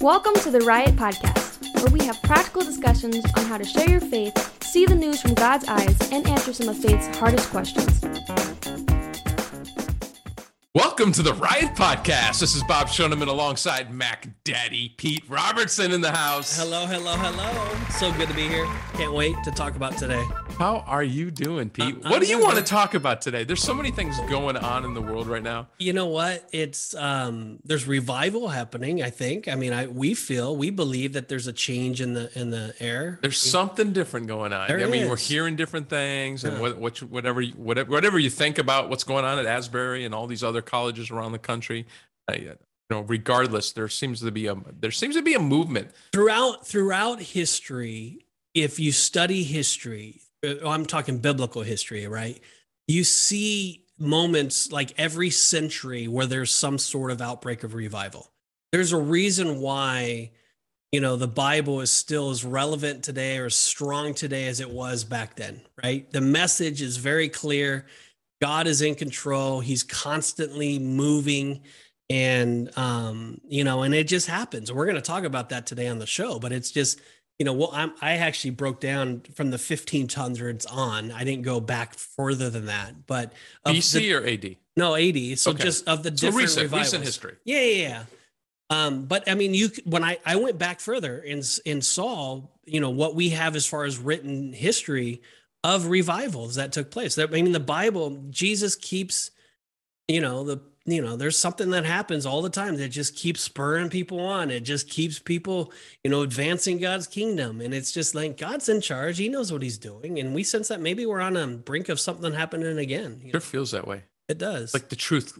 Welcome to the Riot Podcast, where we have practical discussions on how to share your faith, see the news from God's eyes, and answer some of faith's hardest questions. Welcome to the Riot Podcast. This is Bob Shoneman alongside Mac Daddy Pete Robertson in the house. Hello, hello, hello. So good to be here. Can't wait to talk about today. How are you doing, Pete? Uh, what do I'm you doing want to talk about today? There's so many things going on in the world right now. You know what? It's um there's revival happening, I think. I mean, I we feel, we believe that there's a change in the in the air. There's something different going on. There I mean, we're hearing different things, and Yeah. what, what, whatever, you- whatever, whatever you think about what's going on at Asbury and all these other colleges around the country, uh, you know, regardless, there seems to be a there seems to be a movement. throughout throughout history if you study history i'm talking biblical history right? You see moments like every century where there's some sort of outbreak of revival. There's a reason why you know the bible is still as relevant today or as strong today as it was back then right? The message is very clear. God is in control. He's constantly moving. And um you know and it just happens. We're going to talk about that today on the show but it's just you know well I'm, i actually broke down from the 1500s on i didn't go back further than that but BC the- or AD? no AD. so Okay. just of the So different recent, revivals. recent history. yeah yeah yeah um but i mean you when i i went back further and and saw you know what we have as far as written history of revivals that took place That- i mean the bible jesus keeps you know the you know there's something that happens all the time that just keeps spurring people on. It just keeps people you know advancing god's kingdom. And it's just like god's in charge. He knows what he's doing. And we sense that maybe we're on a brink of something happening again you know, Sure feels that way. it does. Like the truth.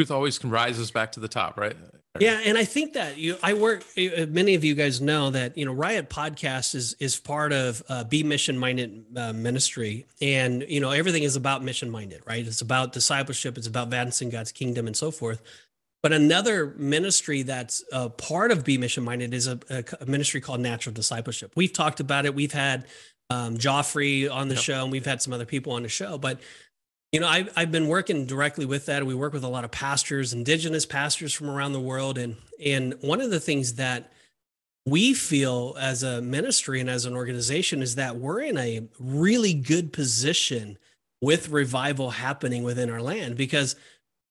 Truth always can rises back to the top, right? Yeah, and I think that you, I work. Many of you guys know that you know Riot Podcast is is part of uh, Be Mission Minded uh, Ministry, and you know everything is about mission minded, right? It's about discipleship, it's about advancing God's kingdom, and so forth. But another ministry that's a part of Be Mission Minded is a, a a ministry called Natural Discipleship. We've talked about it. We've had um, Joffrey on the Yep. show, and we've had some other people on the show, but you know, I've, I've been working directly with that. We work with a lot of pastors, indigenous pastors from around the world. And, and one of the things that we feel as a ministry and as an organization is that we're in a really good position with revival happening within our land because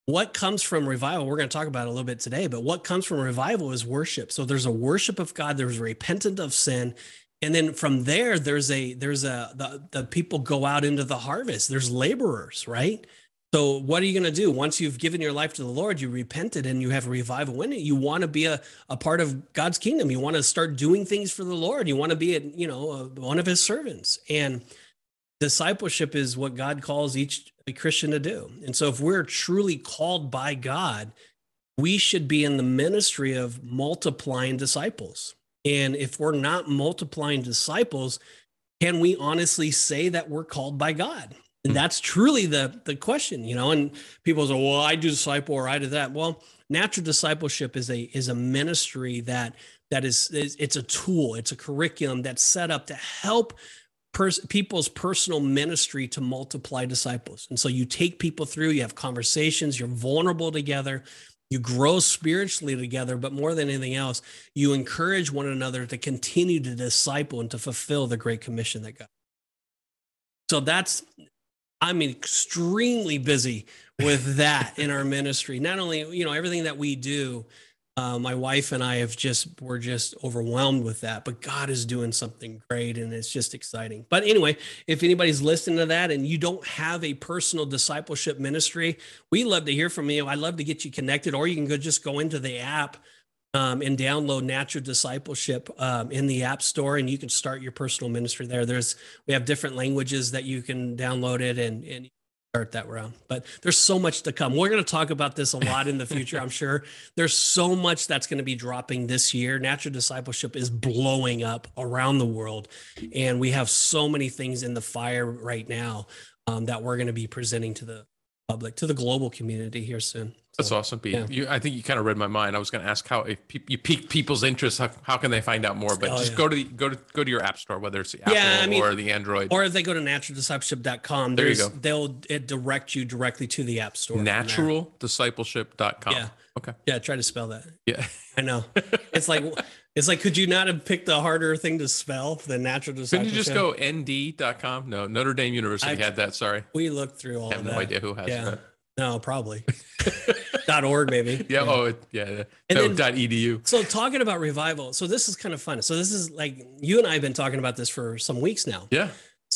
what comes from revival, we're going to talk about a little bit today, but what comes from revival is worship. So there's a worship of God, there's repentant of sin. And then from there, there's a there's a the, the people go out into the harvest. There's laborers, right? So what are you going to do once you've given your life to the Lord? You repented and you have a revival in it. You want to be a, a part of God's kingdom. You want to start doing things for the Lord. You want to be a, you know a, one of His servants. And discipleship is what God calls each Christian to do. And so if we're truly called by God, we should be in the ministry of multiplying disciples. And if we're not multiplying disciples, can we honestly say that we're called by God? And Hmm. that's truly the the question, you know. And people say, "Well, I do disciple or I do that." Well, natural discipleship is a is a ministry that that is, is it's a tool, it's a curriculum that's set up to help pers- people's personal ministry to multiply disciples. And so you take people through, you have conversations, you're vulnerable together, you grow spiritually together, but more than anything else, you encourage one another to continue to disciple and to fulfill the great commission that God. So that's I'm extremely busy with that in our ministry. Not only, you know, everything that we do, uh, my wife and I have just we're just overwhelmed with that. But God is doing something great, and it's just exciting. But anyway, if anybody's listening to that and you don't have a personal discipleship ministry, we love to hear from you. I'd love to get you connected, or you can go just go into the app um, and download Natural Discipleship um, in the App Store, and you can start your personal ministry there. There's we have different languages that you can download it and and start that round. But there's so much to come. We're going to talk about this a lot in the future, I'm sure. There's so much that's going to be dropping this year. Natural discipleship is blowing up around the world, and we have so many things in the fire right now um, that we're going to be presenting to the public, to the global community here soon. That's awesome, Pete. yeah. You, I think you kind of read my mind. I was going to ask how if you pique people's interest, how, how can they find out more? But Oh, just yeah. go to the, go to go to your app store, whether it's the Apple Yeah, I mean- or the Android. Or if they go to naturaldiscipleship.com, There you go. they'll it direct you directly to the app store. Naturaldiscipleship.com. Yeah. Okay. Yeah, try to spell that. Yeah. I know. It's like it's like could you not have picked the harder thing to spell than natural Couldn't you just go nd.com? No, Notre Dame University I- had that. Sorry. We looked through all I have no that. idea who has Yeah. that. No, probably. Dot org maybe. Yeah. Oh, it, yeah. yeah. And no, then- dot edu. So talking about revival, so this is kind of fun. So this is like you and I have been talking about this for some weeks now. Yeah.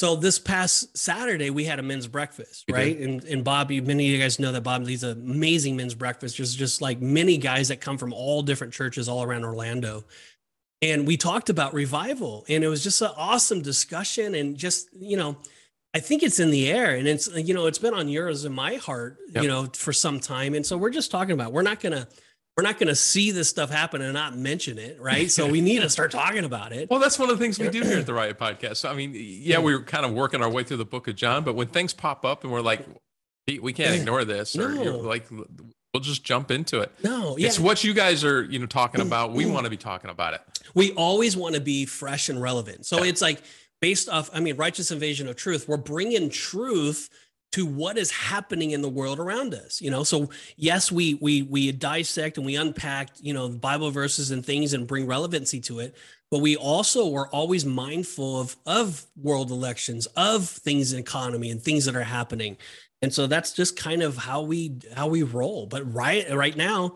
So this past Saturday we had a men's breakfast, right? And and Bobby, many of you guys know that Bob leads an amazing men's breakfast. Just just like many guys that come from all different churches all around Orlando. And we talked about revival, and it was just an awesome discussion. And just you know, I think it's in the air, and it's you know, it's been on yours and my heart, Yep. you know, for some time. And so we're just talking about. We're not gonna we're not gonna see this stuff happen and not mention it, right? So we need to start talking about it. Well, that's one of the things we do here at the Riot Podcast. So, I mean, yeah, we're kind of working our way through the book of John, but when things pop up and we're like, we can't ignore this, or you're No. like, we'll just jump into it. No, yeah, It's what you guys are, you know, talking mm-hmm. about. We mm-hmm. want to be talking about it. we always want to be fresh and relevant. So it's like based off, I mean, righteous invasion of truth. We're bringing truth to what is happening in the world around us. You know, so yes, we we we dissect and we unpack, you know, Bible verses and things and bring relevancy to it. But we also are always mindful of of world elections, of things in economy and things that are happening. And so that's just kind of how we how we roll. But right right now,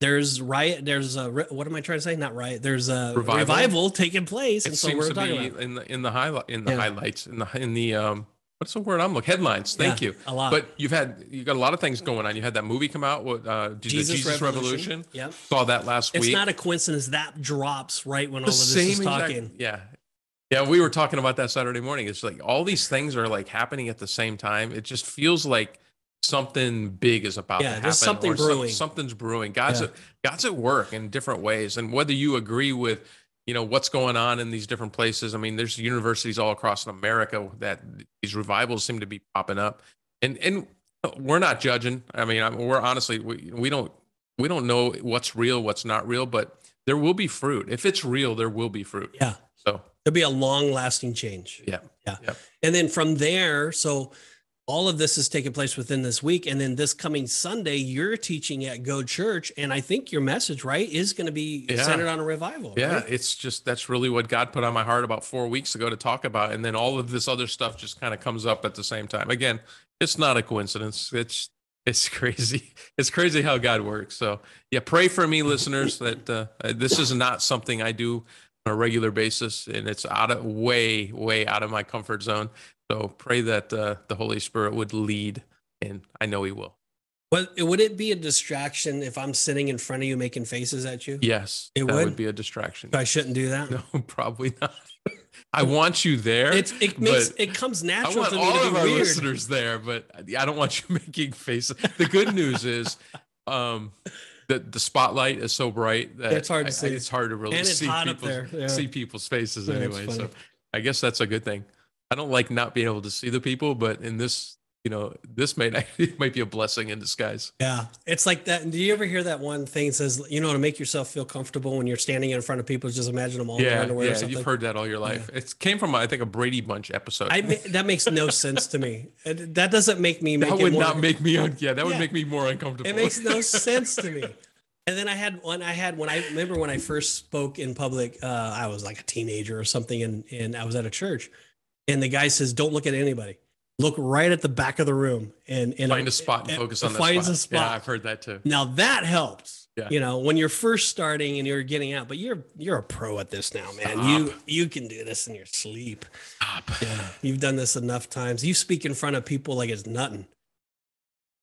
there's riot. There's a what am I trying to say? Not riot. There's a Revival. revival, taking place, It and so seems we're to talking be about in the in the highlight in the Yeah. highlights in the in the um what's the word I'm looking headlines. Thank Yeah, you. a lot. But you've had you got a lot of things going on. You had that movie come out. What uh, Jesus, Jesus, Revolution. Revolution. Yep. Saw that last It's week. It's not a coincidence that drops right when all of this is exact- talking. yeah. Yeah, we were talking about that Saturday morning. It's like all these things are like happening at the same time. It just feels like something big is about Yeah, to happen. there's something or some- brewing. something's brewing. God's Yeah. at, God's at work in different ways, and whether you agree with you know what's going on in these different places. I mean, there's universities all across America that these revivals seem to be popping up, and and we're not judging. I mean, we're honestly we, we don't we don't know what's real, what's not real, but there will be fruit. If it's real, there will be fruit. Yeah. So There'll be a long lasting change. yeah, Yeah. Yep. And then from there, so all of this is taking place within this week. And then this coming Sunday, you're teaching at Go Church. And I think your message, right, is going to be Yeah. centered on a revival. Yeah, right? it's just that's really what God put on my heart about four weeks ago to talk about, and then all of this other stuff just kind of comes up at the same time. Again, it's not a coincidence. It's it's crazy. It's crazy how God works. So yeah, pray for me, listeners. That uh, this is not something I do on a regular basis, and it's out of way way out of my comfort zone. So pray that uh, the Holy Spirit would lead, and I know He will. But would it be a distraction if I'm sitting in front of you making faces at you? Yes, It that would? would be a distraction. I shouldn't do that. No, probably not. I want you there. It's, it makes it comes natural. I want to me all to of our weird. listeners there, but I don't want you making faces. The good news is, um, the the spotlight is so bright that It's hard to I- see. it's hard to really see people's yeah. see people's faces Yeah, anyway. So I guess that's a good thing. I don't like not being able to see the people, but in this, you know, this might it might be a blessing in disguise. Yeah, it's like that. Do you ever hear that one thing that says, you know, to make yourself feel comfortable when you're standing in front of people, just imagine them all in their Yeah, underwear or yeah, you've heard that all your life. It came from I think a Brady Bunch episode. I that makes no sense to me. That doesn't make me make that would more, not make me un- yeah that would Yeah. make me more uncomfortable. It makes no sense to me. And then I had one. I had when I remember when I first spoke in public. Uh, I was like a teenager or something, and and I was at a church, and the guy says, "Don't look at anybody. Look right at the back of the room and and find a spot and and- focus on that finds spot. a spot. Yeah, I've heard that too. Now that helps. Yeah. You know, when you're first starting and you're getting out, but you're you're a pro at this now, man. You you can do this in your sleep. Stop. Yeah. You've done this enough times. You speak in front of people like it's nothing.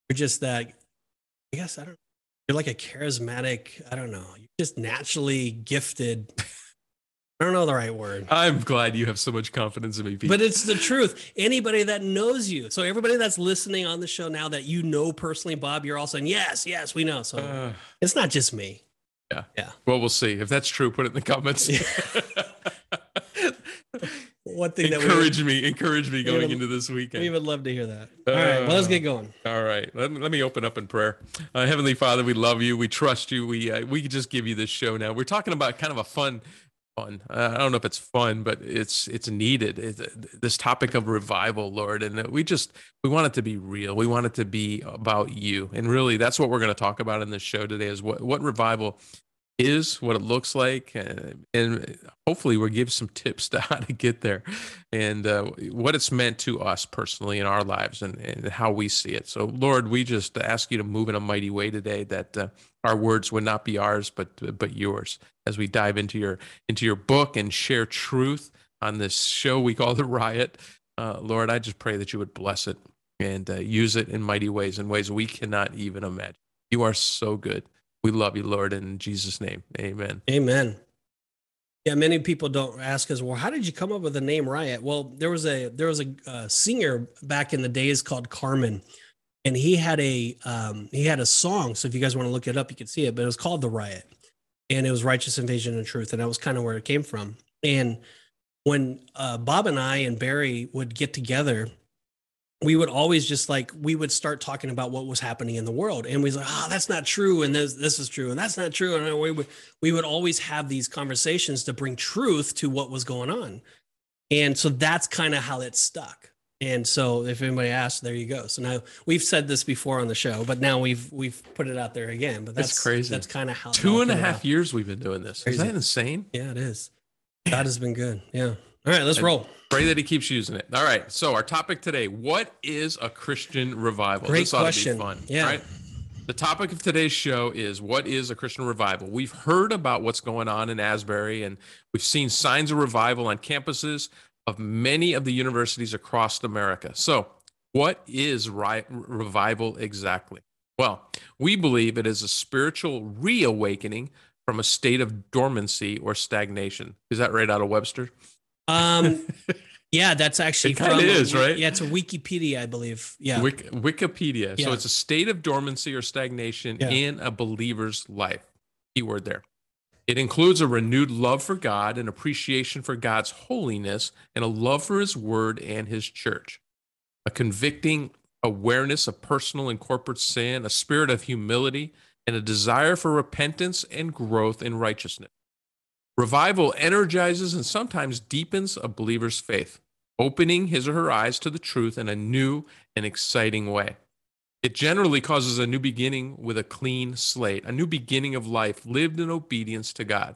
You're just that I guess I don't you're like a charismatic, I don't know. You're just naturally gifted. I don't know the right word. I'm glad you have so much confidence in me, Pete. But it's the truth. Anybody that knows you. So everybody that's listening on the show now that you know personally, Bob, you're all saying, yes, yes, we know. So Uh, it's not just me. Yeah. Yeah. Well, we'll see. If that's true, put it in the comments. one thing that encourage me, encourage me going would- into this weekend. we would love to hear that. All right, well, let's Uh, get going. All right, let, let me open up in prayer. Uh, Heavenly Father, we love you. We trust you. We uh, we just give you this show now. We're talking about kind of a fun, fun. I don't know if it's fun, but it's it's needed. It's, this topic of revival, Lord, and we just we want it to be real. We want it to be about you, and really, that's what we're going to talk about in this show today. Is what what revival is, what it looks like, uh, and hopefully we'll give some tips to how to get there and uh, what it's meant to us personally in our lives and, and how we see it. So, Lord, we just ask you to move in a mighty way today. That uh, our words would not be ours, but but yours. As we dive into your into your book and share truth on this show we call the Riot, uh, Lord, I just pray that you would bless it and uh, use it in mighty ways, in ways we cannot even imagine. You are so good. We love you, Lord, in Jesus' name. Amen. Amen. Yeah, many people don't ask us, well, how did you come up with the name Riot? Well, there was a there was a uh, singer back in the days called Carmen, and he had a um, he had a song. So if you guys want to look it up, you can see it. But it was called The Riot, and it was Righteous Invasion and Truth, and that was kind of where it came from. And when uh, Bob and I and Barry would get together, we would always just like we would start talking about what was happening in the world, and we was like, "Oh, that's not true," and this this is true, and that's not true, and we would we would always have these conversations to bring truth to what was going on, and so that's kind of how it stuck. And so, if anybody asks, there you go. So now we've said this before on the show, but now we've we've put it out there again. But That's that's crazy. That's kind of how two and a half Two all and a came half about. years we've been doing this. Is that insane? Yeah, it is. God has been good. Yeah. All right, let's And- roll. Pray that he keeps using it. All right. So our topic today: What is a Christian revival? Great this ought question. to be fun. Yeah. Right? The topic of today's show is what is a Christian revival? We've heard about what's going on in Asbury, and we've seen signs of revival on campuses of many of the universities across America. So, what is ri- revival exactly? Well, we believe it is a spiritual reawakening from a state of dormancy or stagnation. Is that right out of Webster? Um, yeah, that's actually It from- is, right? Yeah, it's a Wikipedia, I believe. Yeah. Wik- Wikipedia. So it's a state of dormancy or stagnation Yeah. in a believer's life. Keyword there. It includes a renewed love for God, an appreciation for God's holiness, and a love for His Word and His church. A convicting awareness of personal and corporate sin, a spirit of humility, and a desire for repentance and growth in righteousness. Revival energizes and sometimes deepens a believer's faith, opening his or her eyes to the truth in a new and exciting way. It generally causes a new beginning with a clean slate, a new beginning of life lived in obedience to God.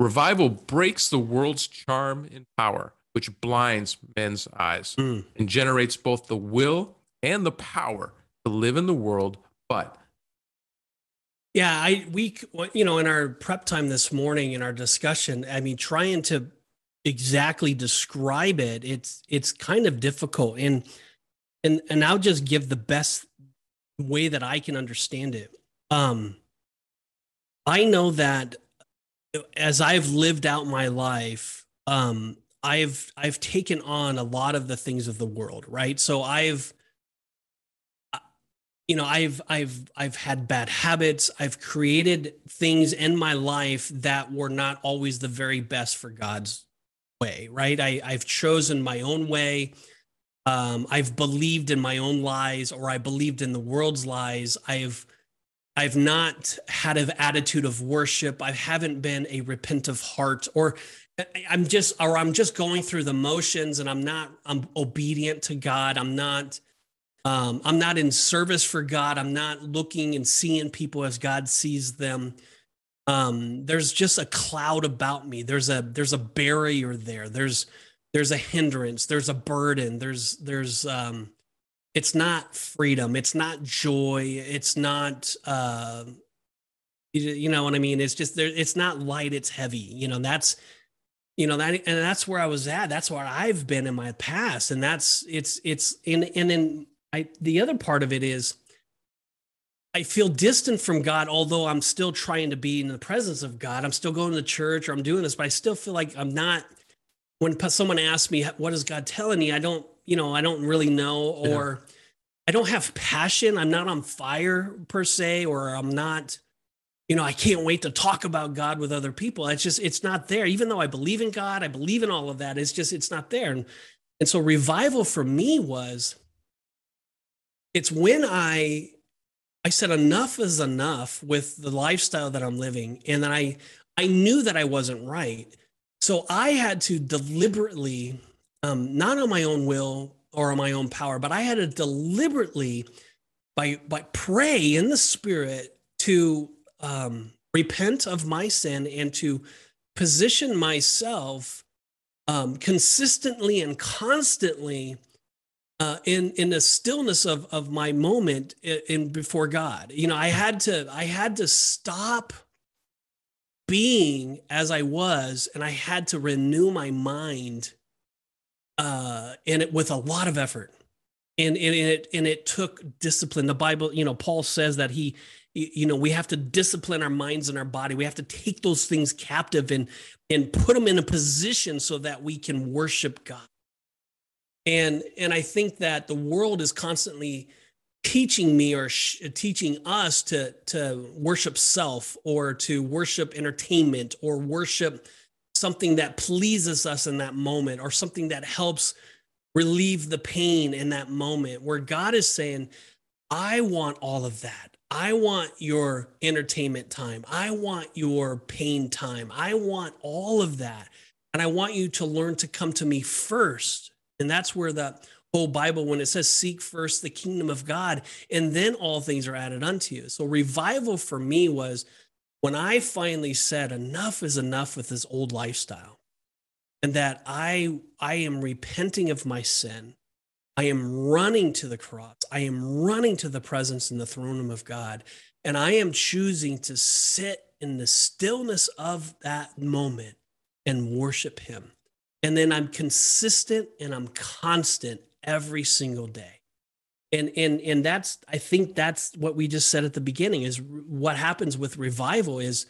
Revival breaks the world's charm and power, which blinds men's eyes Mm. and generates both the will and the power to live in the world, but Yeah, I we you know in our prep time this morning in our discussion, I mean trying to exactly describe it, it's it's kind of difficult and and and I'll just give the best way that I can understand it. Um I know that as I've lived out my life, um I've I've taken on a lot of the things of the world, right? So I've you know i've i've i've had bad habits i've created things in my life that were not always the very best for god's way right i i've chosen my own way um i've believed in my own lies or i believed in the world's lies i've i've not had an attitude of worship i haven't been a repentant heart or i'm just or i'm just going through the motions and i'm not i'm obedient to god i'm not um, I'm not in service for God. I'm not looking and seeing people as God sees them. Um, there's just a cloud about me. There's a there's a barrier there. There's there's a hindrance. There's a burden. There's there's um, it's not freedom. It's not joy. It's not uh, you, you know what I mean. It's just there. It's not light. It's heavy. You know that's you know that and that's where I was at. That's where I've been in my past, and that's it's it's in and in I the other part of it is I feel distant from God, although I'm still trying to be in the presence of God. I'm still going to church or I'm doing this, but I still feel like I'm not. When someone asks me, "What is God telling me?" I don't, you know, I don't really know, Yeah. or I don't have passion. I'm not on fire per se, or I'm not. you know, I can't wait to talk about God with other people. It's just, it's not there. Even though I believe in God, I believe in all of that. It's just, it's not there. And, and so revival for me was, it's when I, I said enough is enough with the lifestyle that I'm living. And then I, I knew that I wasn't right. So I had to deliberately, um, not on my own will or on my own power, but I had to deliberately, by by pray in the spirit to um, repent of my sin and to position myself um, consistently and constantly uh, in in the stillness of of my moment in, in before God. You know, I had to I had to stop being as I was, and I had to renew my mind, uh, and it with a lot of effort, and, and it and it took discipline. The Bible, you know, Paul says that he, you know, we have to discipline our minds and our body. We have to take those things captive and and put them in a position so that we can worship God. And and I think that the world is constantly teaching me or sh- teaching us to to worship self or to worship entertainment or worship something that pleases us in that moment or something that helps relieve the pain in that moment where God is saying I want all of that. I want your entertainment time. I want your pain time. I want all of that. And I want you to learn to come to me first. And that's where the whole Bible when it says seek first the kingdom of God and then all things are added unto you. So revival for me was when I finally said enough is enough with this old lifestyle and that I I am repenting of my sin. I am running to the cross. I am running to the presence in the throne room of God and I am choosing to sit in the stillness of that moment and worship him. And then I'm consistent and I'm constant every single day. And and and that's i think that's what we just said at the beginning is what happens with revival is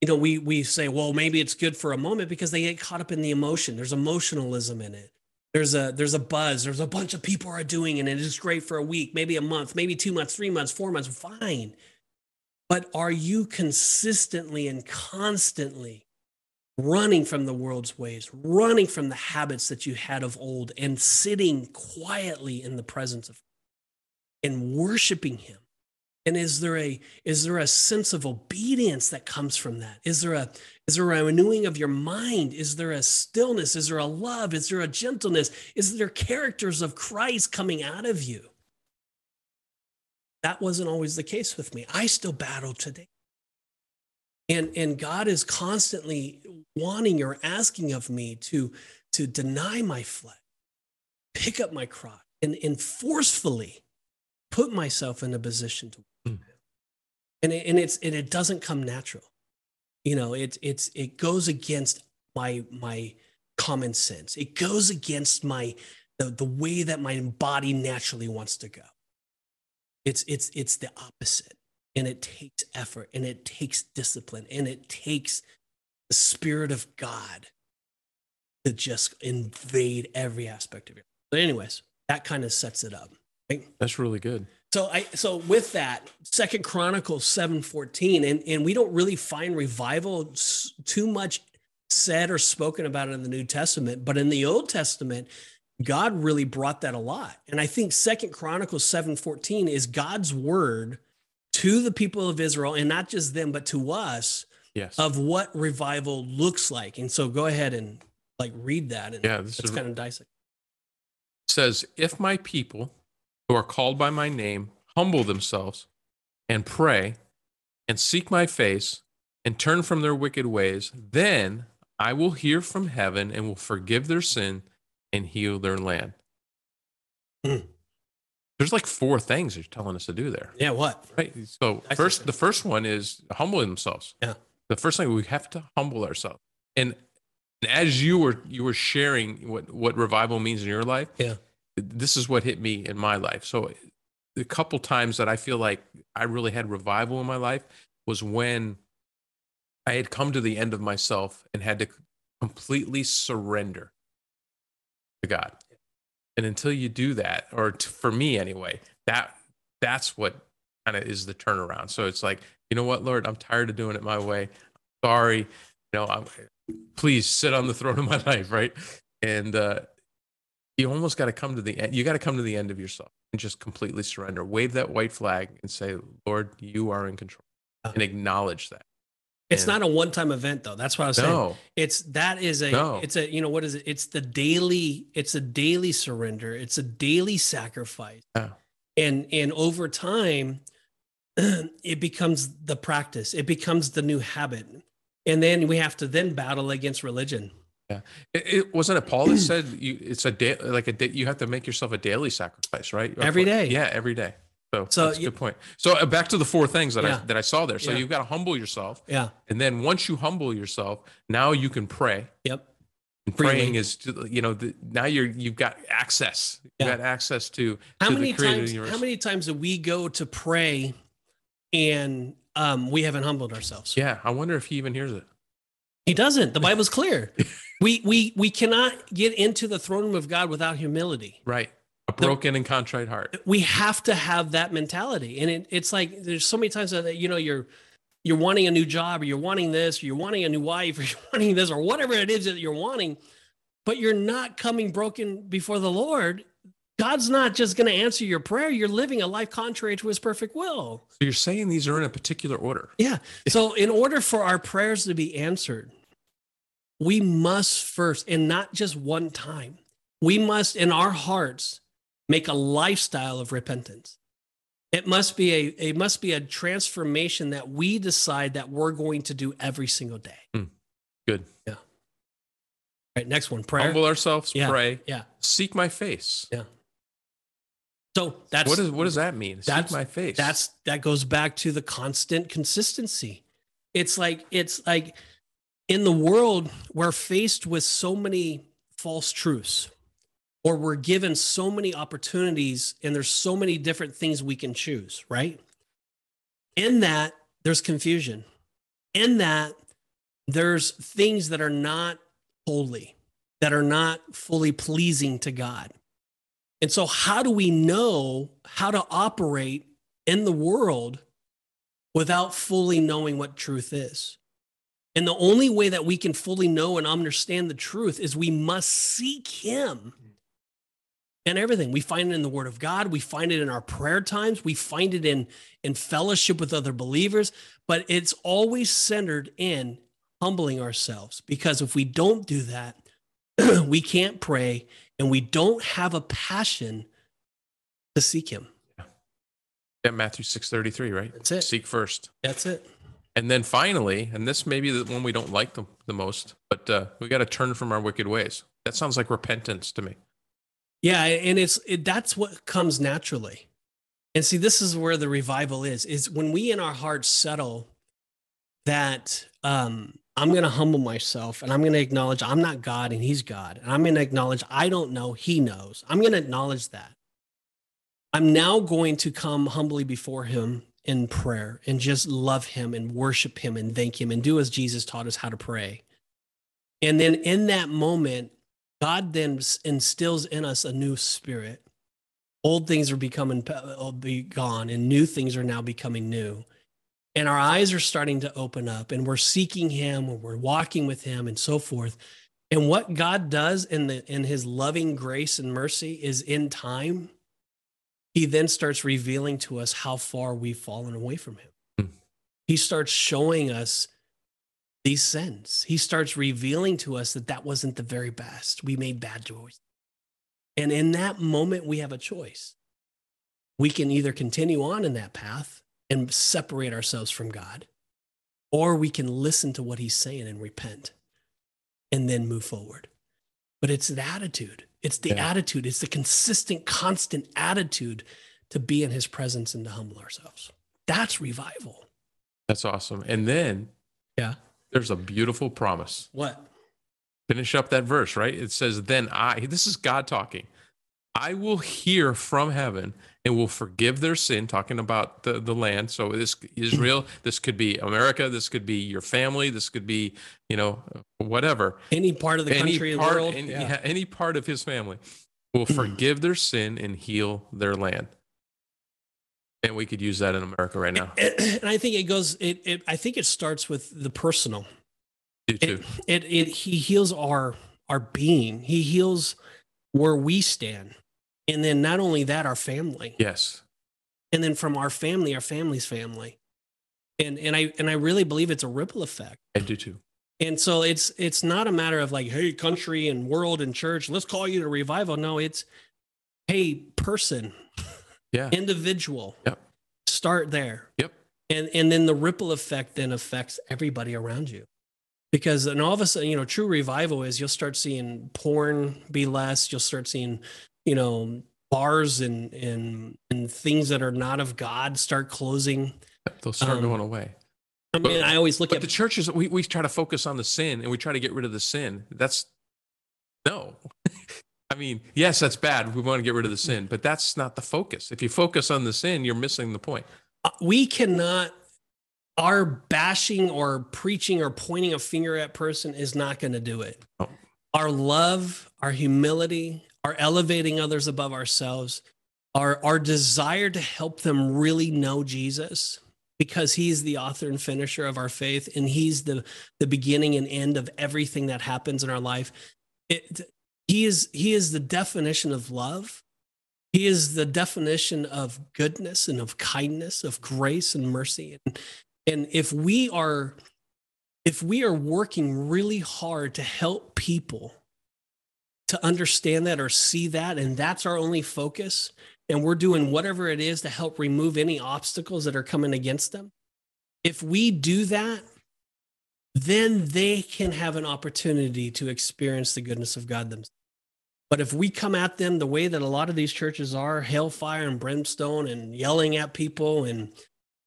you know we we say well maybe it's good for a moment because they get caught up in the emotion. There's emotionalism in it. There's a there's a buzz. There's a bunch of people are doing it and it is great for a week maybe a month maybe two months three months four months fine. But are you consistently and constantly running from the world's ways, running from the habits that you had of old, and sitting quietly in the presence of and worshiping him. And is there a is there a sense of obedience that comes from that? Is there a is there a renewing of your mind? Is there a stillness? Is there a love? Is there a gentleness? Is there characters of Christ coming out of you? That wasn't always the case with me. I still battle today. And, and God is constantly wanting or asking of me to, to deny my flesh, pick up my cross, and, and forcefully put myself in a position to mm. and it, and it's and it doesn't come natural. You know it it's it goes against my my common sense. It goes against my the, the way that my body naturally wants to go. It's it's it's the opposite and it takes effort and it takes discipline and it takes the spirit of God to just invade every aspect of it. But anyways, that kind of sets it up. Right? That's really good. So I so with that, Second Chronicles 7:14 and and we don't really find revival too much said or spoken about in the New Testament, but in the Old Testament, God really brought that a lot. And I think Second Chronicles 7:14 is God's word to the people of Israel, and not just them, but to us, yes. of what revival looks like. And so go ahead and like read that. And yeah, this is kind of dissect. Says, if my people who are called by my name humble themselves and pray and seek my face and turn from their wicked ways, then I will hear from heaven and will forgive their sin and heal their land. Mm. There's like four things you're telling us to do there. Yeah, what? Right. So I first, the first one is humbling themselves. Yeah. The first thing we have to humble ourselves. And, and as you were you were sharing what what revival means in your life, yeah, this is what hit me in my life. So the couple times that I feel like I really had revival in my life was when I had come to the end of myself and had to completely surrender to God. And until you do that, or t- for me anyway, that that's what kind of is the turnaround. So it's like you know what, Lord, I'm tired of doing it my way. Sorry, you know, I'm, please sit on the throne of my life, right? And uh, you almost got to come to the end. You got to come to the end of yourself and just completely surrender. Wave that white flag and say, Lord, you are in control, and acknowledge that. It's And- not a one-time event though. That's what I was saying. It's that is a No. it's a you know what is it? It's the daily it's a daily surrender. It's a daily sacrifice. Yeah. And and over time it becomes the practice. It becomes the new habit. And then we have to then battle against religion. it, it wasn't it Paul that said you, it's a day like a day. You have to make yourself a daily sacrifice, right? Every day. Yeah, every day. So, So that's a good point. So uh, back to the four things that Yeah. I that I saw there. So Yeah. you've got to humble yourself, Yeah. and then once you humble yourself, now you can pray. Yep. And Freely. praying is, to- you know, the, now you're you've got access. You Yeah. have got access to How to many times how many times do we go to pray and um, we haven't humbled ourselves? Yeah, I wonder if he even hears it. He doesn't. The Bible's clear. we we we cannot get into the throne room of God without humility. Right, a broken and contrite heart. We have to have that mentality. And it, it's like there's so many times that you know you're you're wanting a new job or you're wanting this, or you're wanting a new wife, or you're wanting this, or whatever it is that you're wanting, but you're not coming broken before the Lord. God's not just going to answer your prayer. You're living a life contrary to his perfect will. So you're saying these are in a particular order. Yeah. So, in order for our prayers to be answered, we must first, and not just one time, we must in our hearts make a lifestyle of repentance. It must be a it must be a transformation that we decide that we're going to do every single day. Hmm. Good. Yeah. All right, next one, prayer. Humble ourselves, Yeah. pray, Yeah. seek my face. Yeah. So that's what does what does that mean? that's- seek my face. That's that goes back to the constant consistency. It's like it's like in the world we're faced with so many false truths or we're given so many opportunities and there's so many different things we can choose, right? In that there's confusion. In that there's things that are not holy, that are not fully pleasing to God. And so, how do we know how to operate in the world without fully knowing what truth is? And the only way that we can fully know and understand the truth is we must seek Him and everything. We find it in the Word of God. We find it in our prayer times. We find it in, in fellowship with other believers. But it's always centered in humbling ourselves because if we don't do that, we can't pray and we don't have a passion to seek him. yeah, Matthew six thirty three, right? That's it. Seek first, That's it. and then finally, and this may be the one we don't like the, the most, but uh, we got to turn from our wicked ways. That sounds like repentance to me. Yeah, and it's it, that's what comes naturally. And see, this is where the revival is: is when we in our hearts settle that um, I'm going to humble myself and I'm going to acknowledge I'm not God and He's God, and I'm going to acknowledge I don't know, He knows. I'm going to acknowledge that. I'm now going to come humbly before Him in prayer and just love Him and worship Him and thank Him and do as Jesus taught us how to pray. And then in that moment, God then instills in us a new spirit. Old things are becoming will be gone, and new things are now becoming new. And our eyes are starting to open up, and we're seeking Him, and we're walking with Him, and so forth. And what God does in the in His loving grace and mercy is in time, He then starts revealing to us how far we've fallen away from Him. Hmm. He starts showing us these sins. He starts revealing to us that that wasn't the very best. We made bad choices. And in that moment, we have a choice. We can either continue on in that path and separate ourselves from God, or we can listen to what he's saying and repent and then move forward. But it's the attitude. It's the Yeah. attitude. It's the consistent, constant attitude to be in his presence and to humble ourselves. That's revival. That's awesome. And then Yeah. There's a beautiful promise. What? Finish up that verse, right? It says, Then I, this is God talking, I will hear from heaven and will forgive their sin, talking about the, the land. So this Israel, this could be America, this could be your family, this could be, you know, whatever. Any part of the any country, part, the world. any, yeah. any part of his family will forgive their sin and heal their land. And we could use that in America right now. And, and I think it goes. It, it. I think it starts with the personal. You too. It, it. It. He heals our our being. He heals where we stand, and then not only that, our family. yes. and then from our family, our family's family. And and I and I really believe it's a ripple effect. I do too. And so it's it's not a matter of like, hey, country and world and church, let's call you to revival. No, it's hey, person, Yeah. individual. Yep. Start there. Yep. And and then the ripple effect then affects everybody around you. Because and all of a sudden, you know, true revival is you'll start seeing porn be less, you'll start seeing, you know, bars and and and things that are not of God start closing. They'll start Um, going away. I mean, I always look But at the churches, we, we try to focus on the sin and we try to get rid of the sin. That's no. I mean, yes, that's bad. We want to get rid of the sin, but that's not the focus. If you focus on the sin, you're missing the point. Uh, we cannot our bashing or preaching or pointing a finger at person is not going to do it No. our love our humility our elevating others above ourselves our our desire to help them really know jesus because he's the author and finisher of our faith and he's the the beginning and end of everything that happens in our life it, he is he is the definition of love he is the definition of goodness and of kindness, of grace and mercy. And, and if we are if we are working really hard to help people to understand that or see that, and that's our only focus, and we're doing whatever it is to help remove any obstacles that are coming against them, if we do that, then they can have an opportunity to experience the goodness of God themselves. But if we come at them the way that a lot of these churches are, hellfire and brimstone and yelling at people and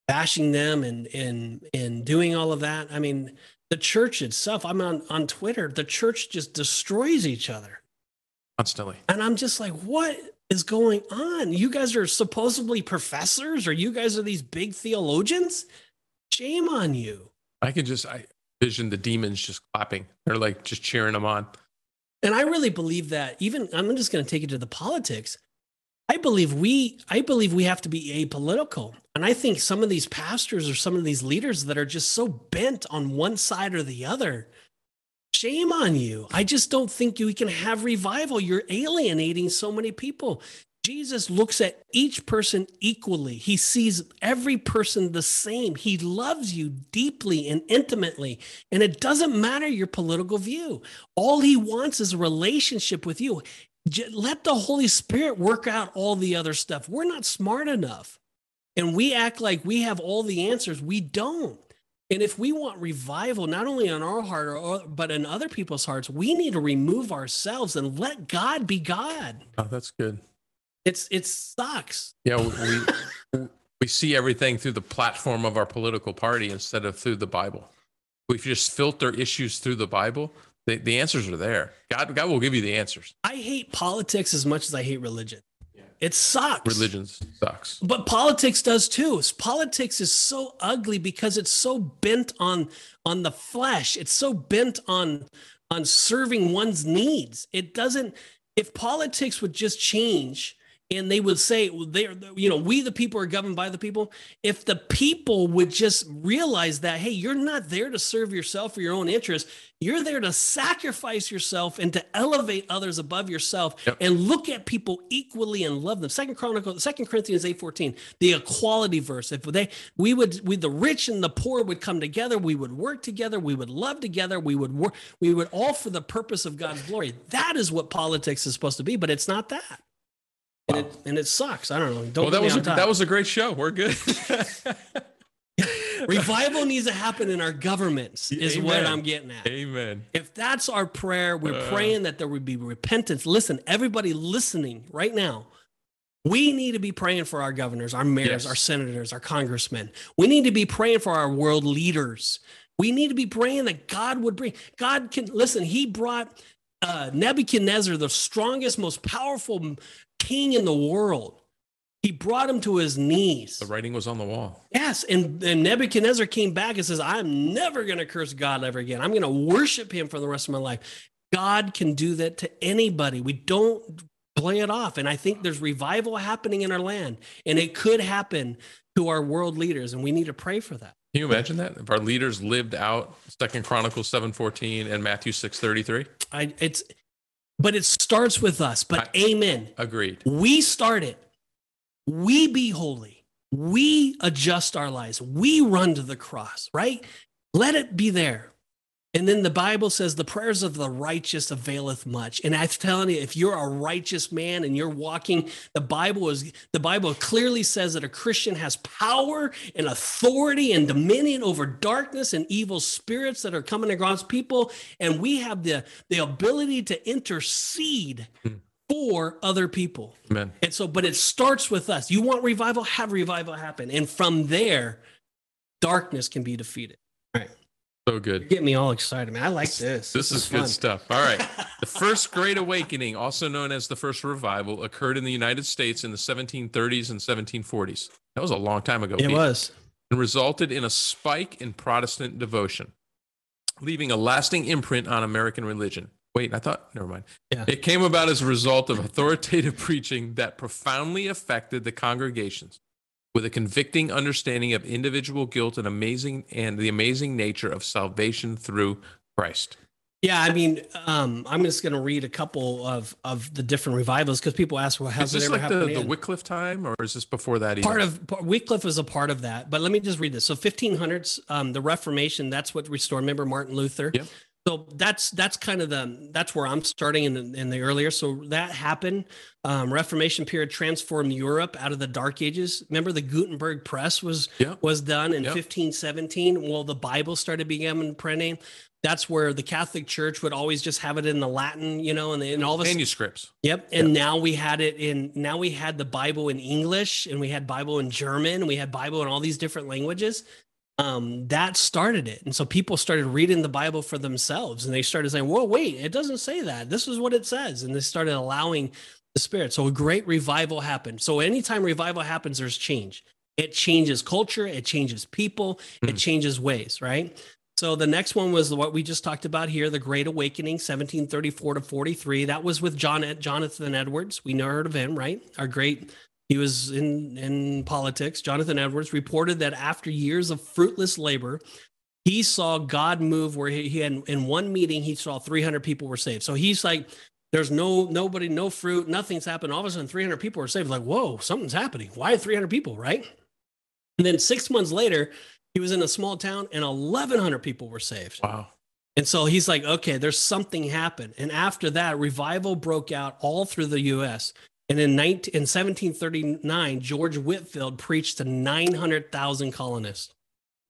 bashing them and and and doing all of that, I mean, the church itself, I'm on on Twitter, the church just destroys each other. Constantly. And I'm just like, what is going on? You guys are supposedly professors or you guys are these big theologians? Shame on you. I can just I vision the demons just clapping. They're like just cheering them on. And I really believe that even I'm just going to take it to the politics. I believe we I believe we have to be apolitical. And I think some of these pastors or some of these leaders that are just so bent on one side or the other. Shame on you. I just don't think you can have revival. You're alienating so many people. Jesus looks at each person equally. He sees every person the same. He loves you deeply and intimately. And it doesn't matter your political view. All he wants is a relationship with you. Let the Holy Spirit work out all the other stuff. We're not smart enough. And we act like we have all the answers. We don't. And if we want revival, not only on our heart, uh, but in other people's hearts, we need to remove ourselves and let God be God. Oh, that's good. It's it sucks. Yeah, we we see everything through the platform of our political party instead of through the Bible. We just filter issues through the Bible. The, the answers are there. God God will give you the answers. I hate politics as much as I hate religion. It sucks. Religion sucks. But politics does too. Politics is so ugly because it's so bent on on the flesh. It's so bent on on serving one's needs. It doesn't if politics would just change and they would say they're you know we the people are governed by the people. If the people would just realize that hey you're not there to serve yourself or your own interests. You're there to sacrifice yourself and to elevate others above yourself Yep. and look at people equally and love them. Second chronicle second corinthians 8 14 the equality verse. If they we would we the rich and the poor would come together. We would work together. We would love together. We would work we would all for the purpose of god's glory. That is what politics is supposed to be but it's not that and it and it sucks i don't know don't well, that was a, that was a great show. We're good. revival needs to happen in our governments is what i'm getting at Amen. If that's our prayer, we're Uh. praying that there would be repentance. Listen, everybody listening right now, we need to be praying for our governors, our mayors, Yes. our senators, our congressmen. We need to be praying for our world leaders. We need to be praying that God would bring, God can, listen, he brought uh, Nebuchadnezzar, the strongest, most powerful king in the world. He brought him to his knees. The writing was on the wall. Yes, and, and Nebuchadnezzar came back and says, "I'm never going to curse God ever again. I'm going to worship Him for the rest of my life." God can do that to anybody. We don't play it off. And I think there's revival happening in our land, and it could happen to our world leaders, and we need to pray for that. Can you imagine that if our leaders lived out Second Chronicles seven fourteen and Matthew six thirty three? I it's, but it starts with us. But I- Amen. Agreed. We start it. We be holy. We adjust our lives. We run to the cross, right? Let it be there. And then the Bible says the prayers of the righteous availeth much. And I'm telling you, if you're a righteous man and you're walking, the Bible is the Bible clearly says that a Christian has power and authority and dominion over darkness and evil spirits that are coming against people. And we have the, the ability to intercede Hmm. for other people. Amen. And so, but it starts with us. You want revival? Have revival happen. And from there, darkness can be defeated. So good. Get me all excited, man. I like this. This is fun. good stuff. All right. The first Great Awakening, also known as the First Revival, occurred in the United States in the 1730s and 1740s. That was a long time ago. It Pete. was. And resulted in a spike in Protestant devotion, leaving a lasting imprint on American religion. Wait, I thought, never mind. Yeah. It came about as a result of authoritative preaching that profoundly affected the congregations with a convicting understanding of individual guilt and amazing and the amazing nature of salvation through Christ. Yeah, I mean, um, I'm just going to read a couple of of the different revivals because people ask, "Well, is it this ever like the, happened?" the? Wycliffe time or is this before that? Even? part of part- Wycliffe was a part of that. But let me just read this. So 1500s, um, the Reformation, that's what restored. Remember Martin Luther? Yep. So that's that's kind of the that's where I'm starting in the, in the earlier. So that happened. Um, Reformation period transformed Europe out of the Dark Ages. Remember the Gutenberg press was Yep. was done in Yep. 1517. Well, the Bible started becoming printing. That's where the Catholic Church would always just have it in the Latin, you know, and, and all the manuscripts. Yep. And now we had it in now we had the Bible in English and we had Bible in German and we had Bible in all these different languages. Um, that started it. And so people started reading the Bible for themselves and they started saying, Whoa, wait, it doesn't say that. This is what it says. And they started allowing the spirit. So a great revival happened. So anytime revival happens, there's change. It changes culture, it changes people, it Hmm. changes ways, right? So the next one was what we just talked about here, the Great Awakening, 1734 to 43. That was with John Jonathan Edwards. We know heard of him, right? Our great he was in in politics. Jonathan Edwards reported that after years of fruitless labor, he saw God move where he, he had in one meeting he saw 300 people were saved. So he's like there's no nobody, no fruit, nothing's happened. All of a sudden 300 people are saved. Like, "Whoa, something's happening. Why 300 people, right?" And then 6 months later, he was in a small town and 1100 people were saved. Wow. And so he's like, okay, there's something happened. And after that, revival broke out all through the US. And in, 19, in 1739, George Whitefield preached to 900,000 colonists.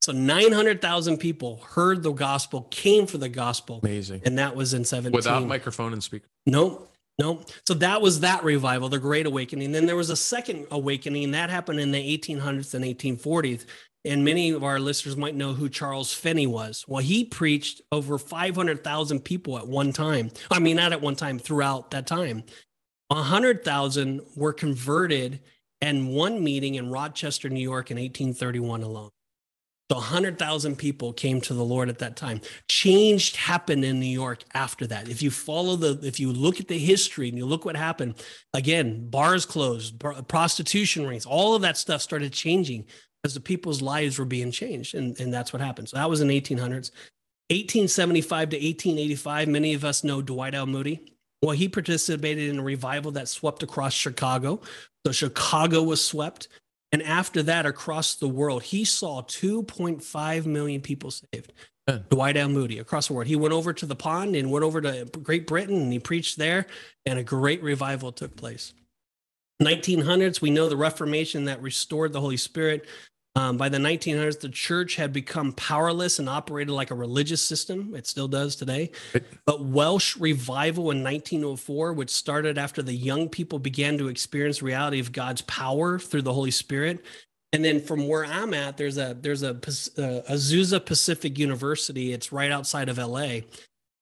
So 900,000 people heard the gospel, came for the gospel. Amazing. And that was in 17. Without microphone and speaker. Nope. Nope. So that was that revival, the Great Awakening. Then there was a second awakening, that happened in the 1800s and 1840s. And many of our listeners might know who Charles Finney was. Well, he preached over 500,000 people at one time. I mean, not at one time, throughout that time. 100,000 were converted in one meeting in Rochester, New York in 1831 alone. So 100,000 people came to the Lord at that time. Change happened in New York after that. If you follow the, if you look at the history and you look what happened, again, bars closed, pr- prostitution rings, all of that stuff started changing as the people's lives were being changed. And, and that's what happened. So that was in 1800s. 1875 to 1885, many of us know Dwight L. Moody. Well, he participated in a revival that swept across Chicago. So Chicago was swept. And after that, across the world, he saw 2.5 million people saved. Dwight L. Moody across the world. He went over to the pond and went over to Great Britain and he preached there, and a great revival took place. 1900s, we know the Reformation that restored the Holy Spirit. Um, by the 1900s, the church had become powerless and operated like a religious system. It still does today. But Welsh revival in 1904, which started after the young people began to experience reality of God's power through the Holy Spirit. And then from where I'm at, there's a there's a Pas- uh, Azusa Pacific University. It's right outside of LA.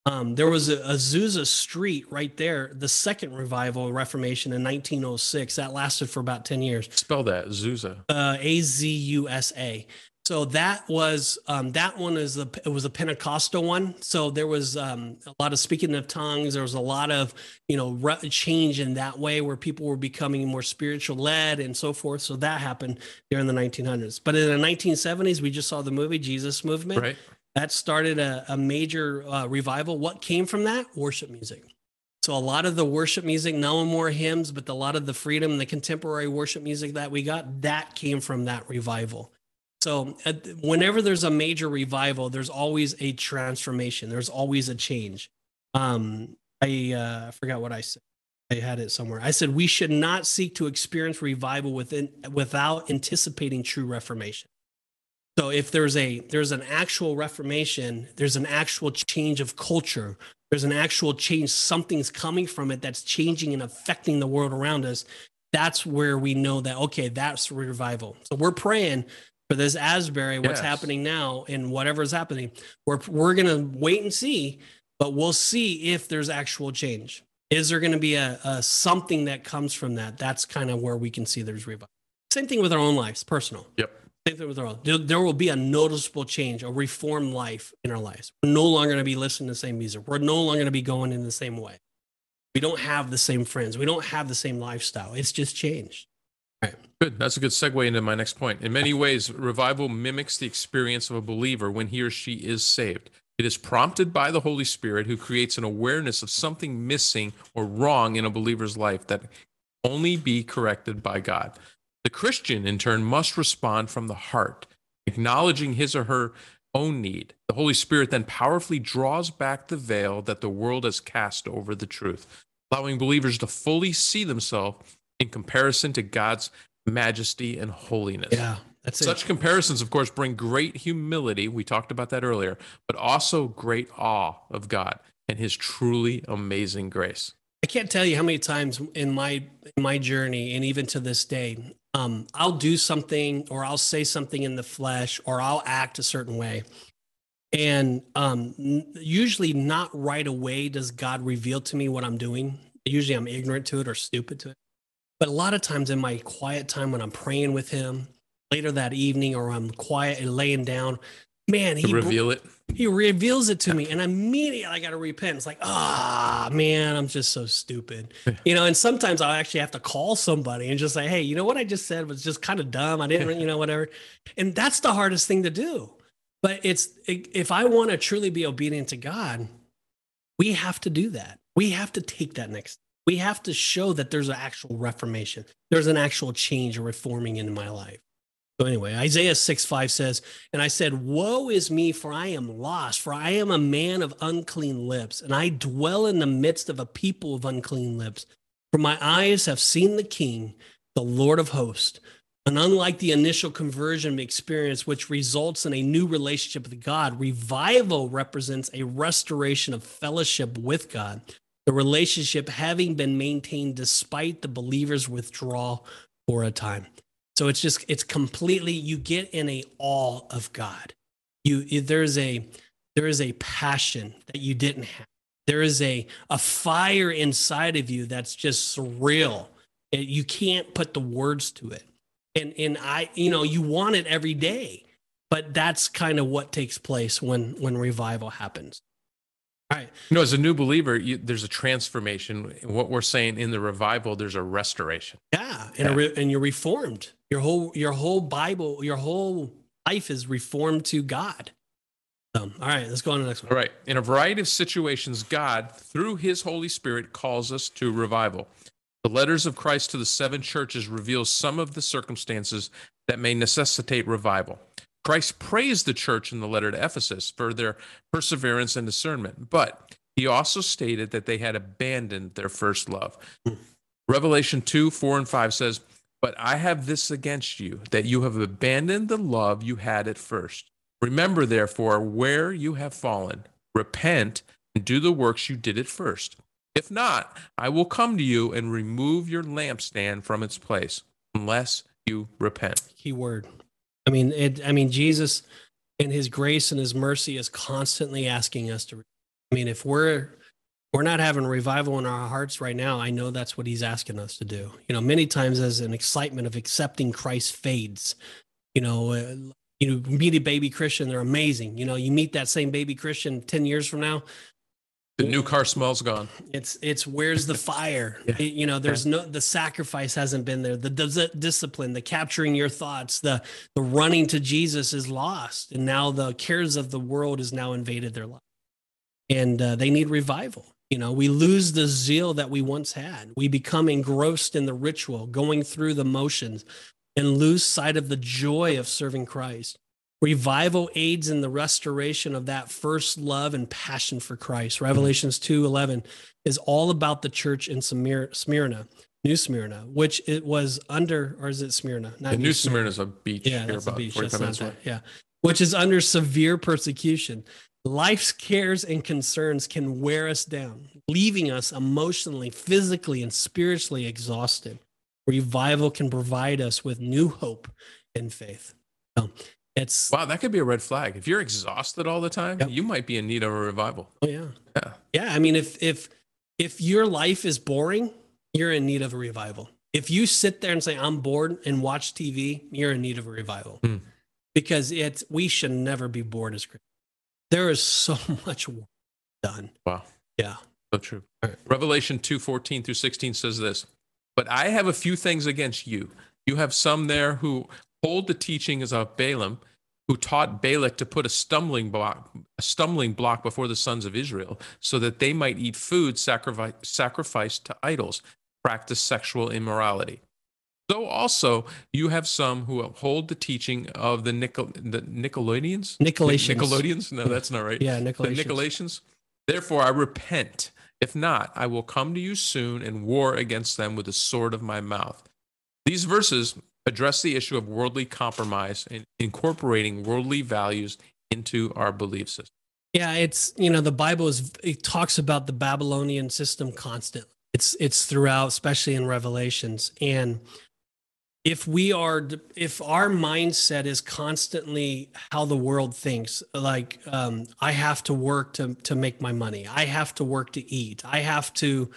Um, there was a Azusa Street right there. The second revival Reformation in 1906 that lasted for about 10 years Spell that. Zusa. uh, A Z U S A. So that was um, that one is the it was a Pentecostal one. So there was um, a lot of speaking of tongues. There was a lot of you know re- change in that way where people were becoming more spiritual led and so forth. So that happened during the 1900s. But in the 1970s, we just saw the movie Jesus Movement. Right. That started a, a major uh, revival. What came from that? Worship music. So a lot of the worship music, no more hymns, but a lot of the freedom the contemporary worship music that we got, that came from that revival. So whenever there's a major revival, there's always a transformation. There's always a change. Um, I uh, forgot what I said. I had it somewhere. I said we should not seek to experience revival within without anticipating true reformation. So if there's a there's an actual reformation, there's an actual change of culture, there's an actual change, something's coming from it that's changing and affecting the world around us. That's where we know that okay, that's revival. So we're praying for this Asbury, what's yes. happening now and whatever is happening. We're we're gonna wait and see, but we'll see if there's actual change. Is there going to be a, a, something that comes from that? That's kind of where we can see there's revival. Same thing with our own lives, personal. Yep. Same thing with our own. There, there will be a noticeable change, a reformed life in our lives. We're no longer going to be listening to the same music. We're no longer going to be going in the same way. We don't have the same friends. We don't have the same lifestyle. It's just changed. Right. Good. That's a good segue into my next point. In many ways, revival mimics the experience of a believer when he or she is saved. It is prompted by the Holy Spirit who creates an awareness of something missing or wrong in a believer's life that only be corrected by God. The Christian, in turn, must respond from the heart, acknowledging his or her own need. The Holy Spirit then powerfully draws back the veil that the world has cast over the truth, allowing believers to fully see themselves in comparison to God's majesty and holiness. Yeah. That's Such it. comparisons, of course, bring great humility. We talked about that earlier, but also great awe of God and his truly amazing grace. I can't tell you how many times in my in my journey and even to this day, um, I'll do something or I'll say something in the flesh or I'll act a certain way. And um, usually not right away does God reveal to me what I'm doing. Usually I'm ignorant to it or stupid to it. But a lot of times in my quiet time when I'm praying with him later that evening or I'm quiet and laying down, man, he reveal it. He reveals it to me, and immediately I got to repent. It's like, ah, man, I'm just so stupid, you know. And sometimes I'll actually have to call somebody and just say, hey, you know what I just said was just kind of dumb. I didn't, you know, whatever. And that's the hardest thing to do. But it's if I want to truly be obedient to God, we have to do that. We have to take that next we have to show that there's an actual reformation. There's an actual change or reforming in my life. So anyway, Isaiah 6 5 says, And I said, Woe is me, for I am lost, for I am a man of unclean lips, and I dwell in the midst of a people of unclean lips. For my eyes have seen the King, the Lord of hosts. And unlike the initial conversion experience, which results in a new relationship with God, revival represents a restoration of fellowship with God the relationship having been maintained despite the believer's withdrawal for a time. So it's just it's completely you get in a awe of God. You there's a there is a passion that you didn't have. There is a a fire inside of you that's just surreal. You can't put the words to it. And and I you know you want it every day. But that's kind of what takes place when when revival happens. Right. You know, as a new believer, you, there's a transformation. What we're saying in the revival, there's a restoration. Yeah, and, yeah. Re- and you're reformed. Your whole your whole Bible, your whole life is reformed to God. Um, all right, let's go on to the next one. All right. In a variety of situations, God, through His Holy Spirit, calls us to revival. The letters of Christ to the seven churches reveal some of the circumstances that may necessitate revival. Christ praised the church in the letter to Ephesus for their perseverance and discernment, but he also stated that they had abandoned their first love. Hmm. Revelation 2 4 and 5 says, But I have this against you, that you have abandoned the love you had at first. Remember, therefore, where you have fallen, repent and do the works you did at first. If not, I will come to you and remove your lampstand from its place, unless you repent. Key word I mean, it, I mean, Jesus in his grace and his mercy is constantly asking us to. I mean, if we're we're not having revival in our hearts right now, I know that's what he's asking us to do. You know, many times as an excitement of accepting Christ fades, you know, uh, You meet a baby Christian, they're amazing. You know, you meet that same baby Christian 10 years from now, The new car smells gone. it's it's where's the fire? Yeah. It- you know there's no the sacrifice hasn't been there. The dis- discipline the capturing your thoughts the the running to jesus is lost. And now the cares of the world has now invaded their life. And uh, they need revival. You know we lose the zeal that we once had. We become engrossed in the ritual going through the motions and lose sight of the joy of serving christ revival aids in the restoration of that first love and passion for christ revelations 2.11 is all about the church in Smyr- smyrna new smyrna which it was under or is it smyrna The new Smyrna is a beach yeah, here that's about beach. 45 That's not minutes away. that. Yeah, which is under severe persecution. Life's cares and concerns can wear us down, leaving us emotionally, physically, and spiritually exhausted. Revival can provide us with new hope and faith. So it's Wow, that could be a red flag. If you're exhausted all the time, Yep. you might be in need of a revival. oh yeah, Yeah. yeah. I mean, if if if your life is boring, you're in need of a revival. If you sit there and say I'm bored and watch TV, you're in need of a revival. Hmm. Because it's we should never be bored as Christians. There is so much work done. Wow. Yeah. So true. Right. Revelation 2 14 through 16 says this But I have a few things against you. You have some there who hold the teachings of Balaam, who taught Balak to put a stumbling block, a stumbling block before the sons of Israel, so that they might eat food sacrifice, sacrificed to idols, practice sexual immorality. So also you have some who uphold the teaching of the, Nicol- the Nicolaitans? Nicolaitans. Nickelodeons? No, that's not right Yeah, the Nicolaitans. Nicolaitans. Therefore, I repent. If not, I will come to you soon and war against them with the sword of my mouth. These verses address the issue of worldly compromise and incorporating worldly values into our belief system. Yeah, it's you know the Bible is it talks about the Babylonian system constantly. It's it's throughout, especially in Revelations. And if we are if our mindset is constantly how the world thinks, like um, I have to work to to make my money, I have to work to eat, I have to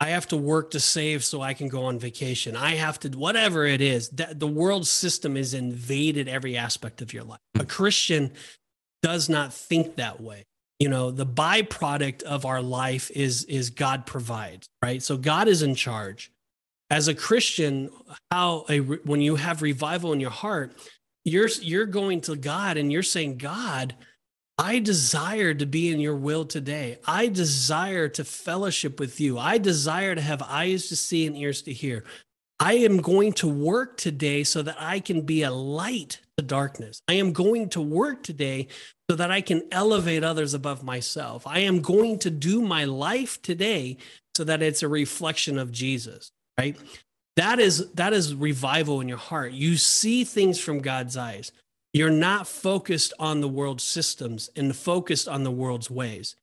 I have to work to save so I can go on vacation. I have to whatever it is. That the world system is invaded every aspect of your life. A hmm. Christian does not think that way. You know, the byproduct of our life is is God provides, right? So God is in charge. As a Christian, how a when you have revival in your heart, you're you're going to God and you're saying, God, I desire to be in your will today. I desire to fellowship with you. I desire to have eyes to see and ears to hear. I am going to work today so that I can be a light to darkness. I am going to work today so that I can elevate others above myself. I am going to do my life today so that it's a reflection of Jesus, right? That is that is revival in your heart. You see things from God's eyes. You're not focused on the world's systems and focused on the world's ways.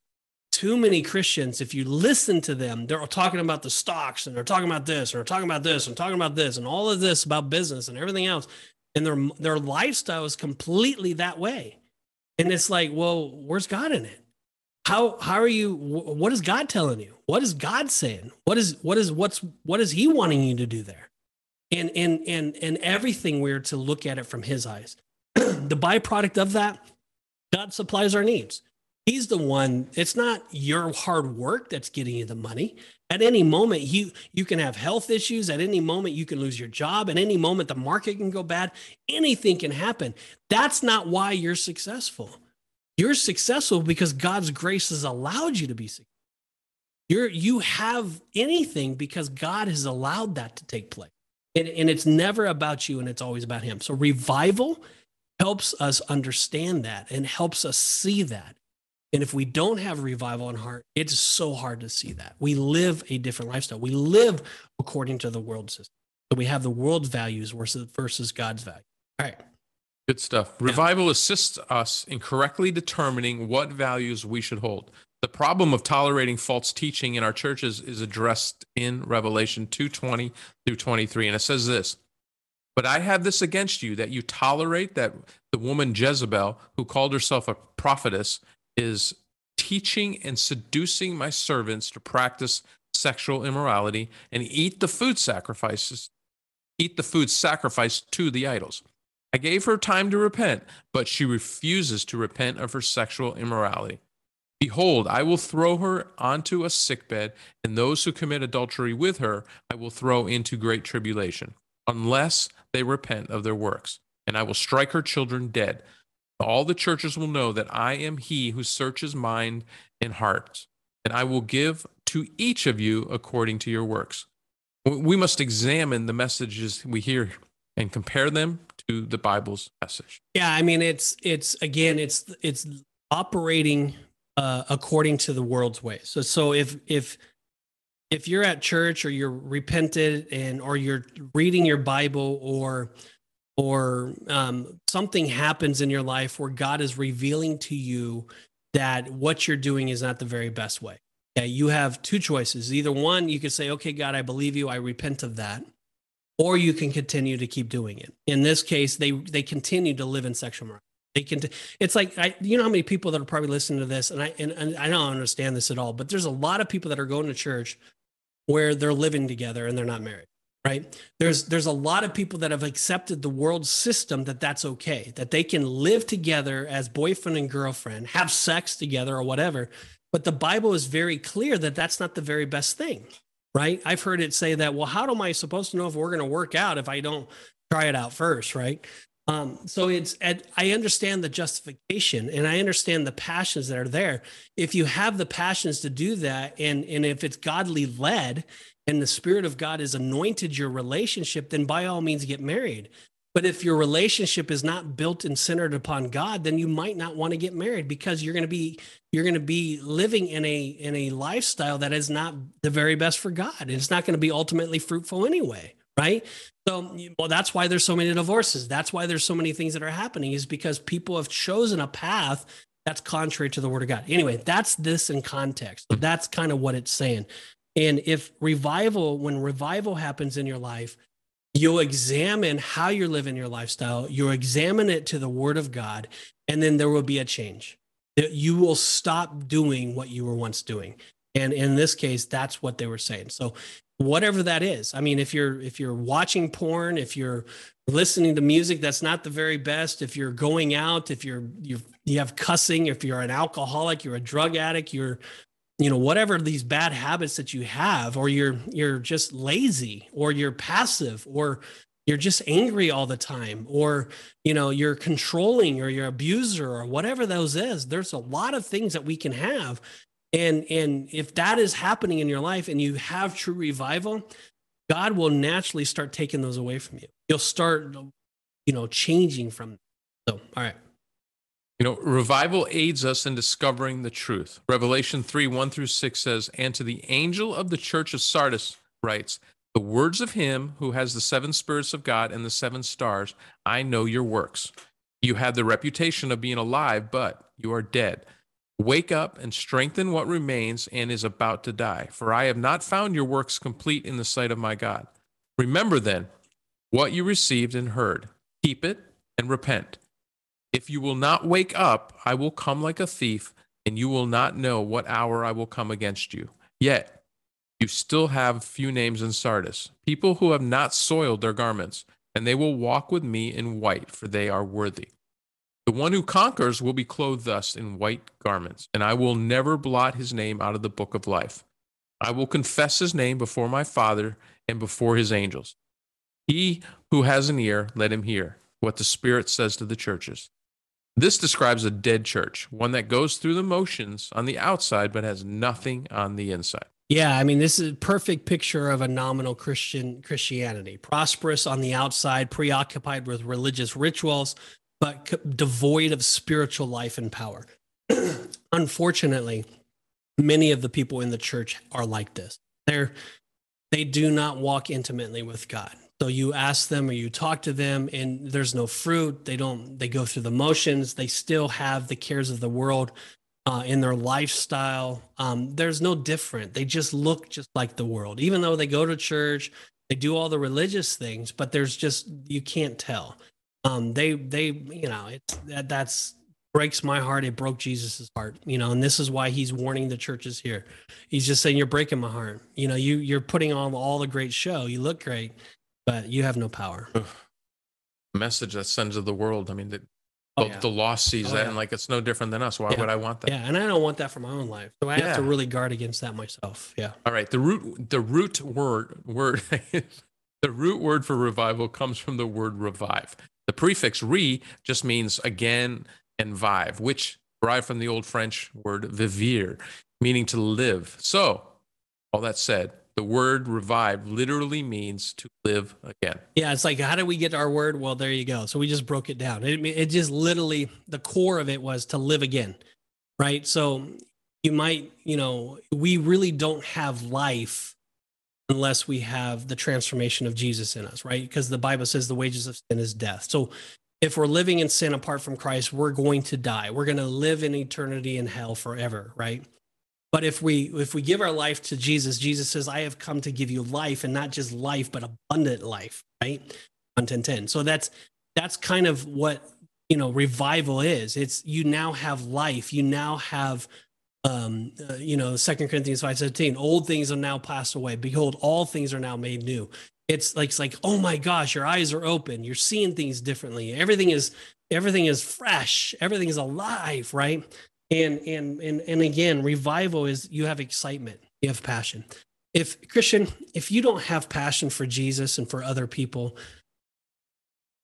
Too many Christians, if you listen to them, they're talking about the stocks and they're talking about this and they're talking about this and talking about this and all of this about business and everything else. And their their lifestyle is completely that way. And it's like, well, where's God in it? How how are you wh- what is God telling you? What is God saying? What is what is what's what is he wanting you to do there? And and and and everything we're to look at it from his eyes. the byproduct of that, God supplies our needs. He's the one, it's not your hard work that's getting you the money. At any moment, you you can have health issues. At any moment, you can lose your job. At any moment, the market can go bad. Anything can happen. That's not why you're successful. You're successful because God's grace has allowed you to be successful. You're you have anything because God has allowed that to take place. And, and it's never about you and it's always about him. So revival helps us understand that and helps us see that. And if we don't have revival in heart, it's so hard to see that. We live a different lifestyle. We live according to the world system. So we have the world's values versus, versus God's value. All right. Good stuff. Revival assists us in correctly determining what values we should hold. The problem of tolerating false teaching in our churches is addressed in Revelation 2:20 through 23 and it says this: "But I have this against you that you tolerate that the woman Jezebel, who called herself a prophetess, is teaching and seducing my servants to practice sexual immorality and eat the food sacrifices, eat the food sacrificed to the idols." I gave her time to repent, but she refuses to repent of her sexual immorality. Behold, I will throw her onto a sickbed, and those who commit adultery with her I will throw into great tribulation, unless they repent of their works. And I will strike her children dead. All the churches will know that I am he who searches mind and heart, and I will give to each of you according to your works. We must examine the messages we hear and compare them to the Bible's message. Yeah, I mean it's it's again it's it's operating uh, according to the world's ways. So so if if if you're at church or you're repented and or you're reading your Bible or or um, something happens in your life where God is revealing to you that what you're doing is not the very best way. Okay, you have two choices. Either one, you could say, "Okay, God, I believe you. I repent of that," or you can continue to keep doing it. In this case, they they continue to live in sexual morality. They can. It's like I, you know how many people that are probably listening to this, and I and, and I don't understand this at all. But there's a lot of people that are going to church where they're living together and they're not married right? There's there's a lot of people that have accepted the world system that that's okay that they can live together as boyfriend and girlfriend have sex together or whatever. But the bible is very clear that that's not the very best thing right? I've heard it say that well how am i supposed to know if we're going to work out if i don't try it out first right um, so it's I understand the justification and I understand the passions that are there. If you have the passions to do that, and and if it's godly led, and the Spirit of God has anointed your relationship, then by all means get married. But if your relationship is not built and centered upon God, then you might not want to get married because you're going to be you're going to be living in a in a lifestyle that is not the very best for God. And it's not going to be ultimately fruitful anyway, right? So, well, that's why there's so many divorces. That's why there's so many things that are happening is because people have chosen a path that's contrary to the word of God. Anyway, that's this in context. That's kind of what it's saying. And if revival, when revival happens in your life, you'll examine how you're living your lifestyle, you'll examine it to the word of God, and then there will be a change. That you will stop doing what you were once doing. And in this case, that's what they were saying. So whatever that is. I mean, if you're if you're watching porn, if you're listening to music that's not the very best, if you're going out, if you're you you have cussing, if you're an alcoholic, you're a drug addict, you're you know whatever these bad habits that you have or you're you're just lazy or you're passive or you're just angry all the time or you know you're controlling or you're abuser or whatever those is there's a lot of things that we can have and and if that is happening in your life and you have true revival god will naturally start taking those away from you you'll start you know changing from so all right you know, revival aids us in discovering the truth. Revelation 3 1 through 6 says, And to the angel of the church of Sardis writes, The words of him who has the seven spirits of God and the seven stars, I know your works. You have the reputation of being alive, but you are dead. Wake up and strengthen what remains and is about to die, for I have not found your works complete in the sight of my God. Remember then what you received and heard, keep it and repent. If you will not wake up, I will come like a thief, and you will not know what hour I will come against you. Yet you still have few names in Sardis, people who have not soiled their garments, and they will walk with me in white, for they are worthy. The one who conquers will be clothed thus in white garments, and I will never blot his name out of the book of life. I will confess his name before my Father and before his angels. He who has an ear, let him hear what the Spirit says to the churches. This describes a dead church, one that goes through the motions on the outside but has nothing on the inside. Yeah, I mean, this is a perfect picture of a nominal Christian Christianity. Prosperous on the outside, preoccupied with religious rituals, but devoid of spiritual life and power. Unfortunately, many of the people in the church are like this. They're they do not walk intimately with God. So you ask them or you talk to them and there's no fruit. They don't, they go through the motions. They still have the cares of the world uh, in their lifestyle. Um, there's no different. They just look just like the world, even though they go to church, they do all the religious things, but there's just, you can't tell. Um, they, they, you know, it's that, that's, breaks my heart. It broke Jesus's heart, you know, and this is why he's warning the churches here. He's just saying, you're breaking my heart. You know, you, you're putting on all the great show. You look great but you have no power. message that sends to the world. I mean, the, Oh, the- yeah. the lost sees Oh, that yeah. and like it's no different than us. Why Yeah. would I want that? Yeah, and I don't want that for my own life. So I have to really guard against that myself. Yeah. All right. The root the root word word the root word for revival comes from the word revive. The prefix re just means again and vive, which derived from the old French word vivir, meaning to live. So, all that said, the word revive literally means to live again. Yeah, it's like how did we get our word? Well, there you go. So we just broke it down. It it just literally the core of it was to live again, right? So you might, you know, we really don't have life unless we have the transformation of Jesus in us, right? Because the Bible says the wages of sin is death. So if we're living in sin apart from Christ, we're going to die. We're going to live in eternity in hell forever, right? But if we if we give our life to Jesus, Jesus says, "I have come to give you life, and not just life, but abundant life." Right? John ten ten. So that's that's kind of what you know revival is. It's you now have life. You now have um uh, you know second corinthians five seventeen, old things have now passed away. Behold all things are now made new. It's like it's like oh my gosh your eyes are open. You're seeing things differently. Everything is everything is fresh. Everything is alive right? And and and and again revival is you have excitement. You have passion. If christian if you don't have passion for jesus and for other people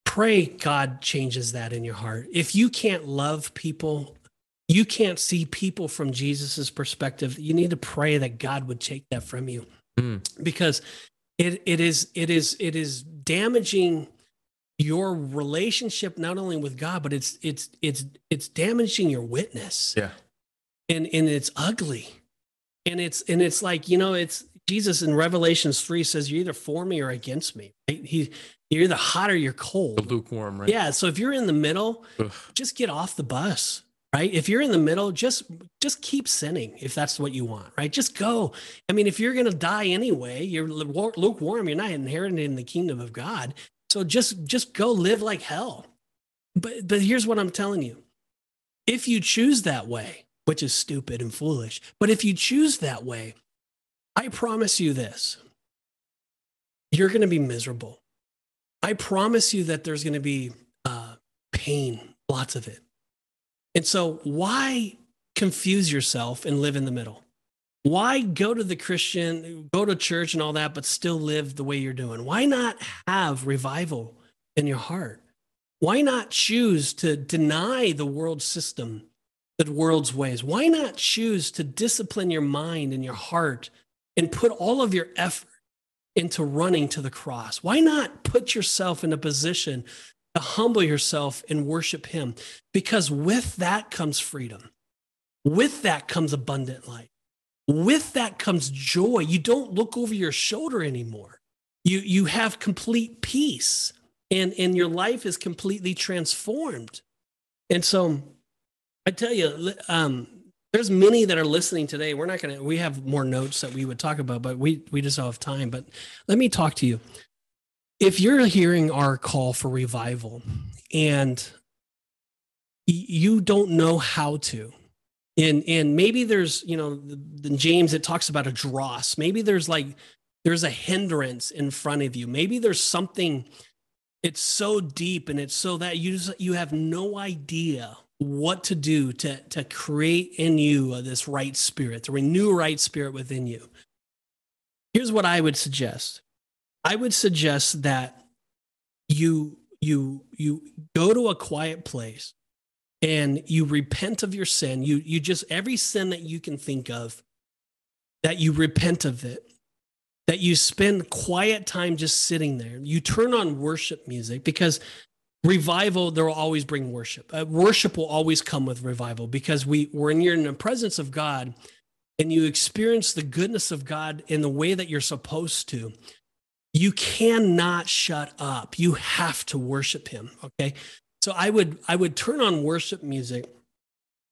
pray god changes that in your heart. If you can't love people you can't see people from jesus's perspective you need to pray that god would take that from you Mm. because it it is it is it is damaging your relationship not only with God but it's it's it's it's damaging your witness Yeah. and and it's ugly and it's and it's like you know it's Jesus in Revelations 3 says you're either for me or against me right? he you're either hot or you're The cold lukewarm, right? yeah so if you're in the middle Ugh. just get off the bus right? If you're in the middle just just keep sinning if that's what you want right? Just go. I mean if you're going to die anyway you're lukewarm you're not inheriting the kingdom of god. So just just go live like hell. But but here's what i'm telling you. If you choose that way which is stupid and foolish but if you choose that way i promise you this. You're going to be miserable. I promise you that there's going to be uh, pain lots of it and so, why confuse yourself and live in the middle? Why go to the Christian, go to church and all that, but still live the way you're doing? Why not have revival in your heart? Why not choose to deny the world system, the world's ways? Why not choose to discipline your mind and your heart and put all of your effort into running to the cross? Why not put yourself in a position to humble yourself and worship Him? Because with that comes freedom. With that comes abundant life. With that comes joy. You don't look over your shoulder anymore. You, you have complete peace and, and your life is completely transformed. And so I tell you, um, there's many that are listening today. We're not going to, we have more notes that we would talk about, but we, we just don't have time. But let me talk to you. If you're hearing our call for revival and you don't know how to, and and maybe there's you know the, the James it talks about a dross. Maybe there's like there's a hindrance in front of you. Maybe there's something. It's so deep and it's so that you just, you have no idea what to do to to create in you this right spirit, to renew right spirit within you. Here's what I would suggest. I would suggest that you you you go to a quiet place and you repent of your sin. You you just every sin that you can think of that you repent of it that you spend quiet time just sitting there. You turn on worship music because revival there will always bring worship. Uh, worship will always come with revival because we when you're in the presence of god and you experience the goodness of god in the way that you're supposed to you cannot shut up. You have to worship him okay? So i would i would turn on worship music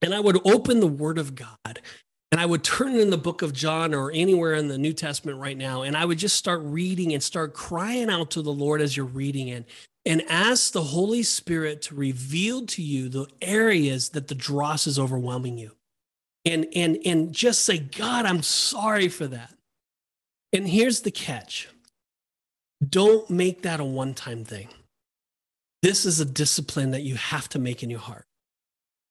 and i would open the word of god and i would turn in the book of john or anywhere in the new testament right now and i would just start reading and start crying out to the lord as you're reading it and ask the holy spirit to reveal to you the areas that the dross is overwhelming you. And and and just say god i'm sorry for that. And here's the catch don't make that a one time thing. this is a discipline that you have to make in your heart.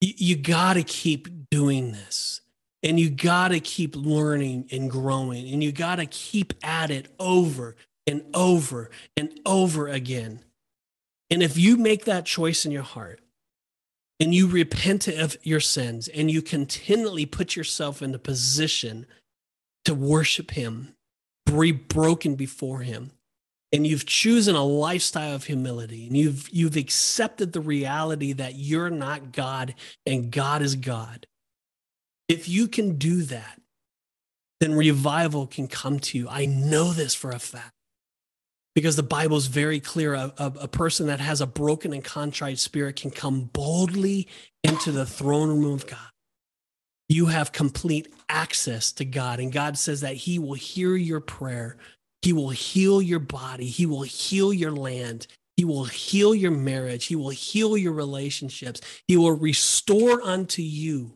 You, you got to keep doing this. And you got to keep learning and growing. And you got to keep at it over and over and over again. And if you make that choice in your heart and you repent of your sins and you continually put yourself in a position to worship Him, be broken before Him, and you've chosen a lifestyle of humility and you've you've accepted the reality that you're not God and God is God. If you can do that, then revival can come to you. I know this for a fact because the Bible is very clear. A, a, a, person that has a broken and contrite spirit can come boldly into the throne room of God. You have complete access to God, and God says that He will hear your prayer he will heal your body. He will heal your land. He will heal your marriage. He will heal your relationships. He will restore unto you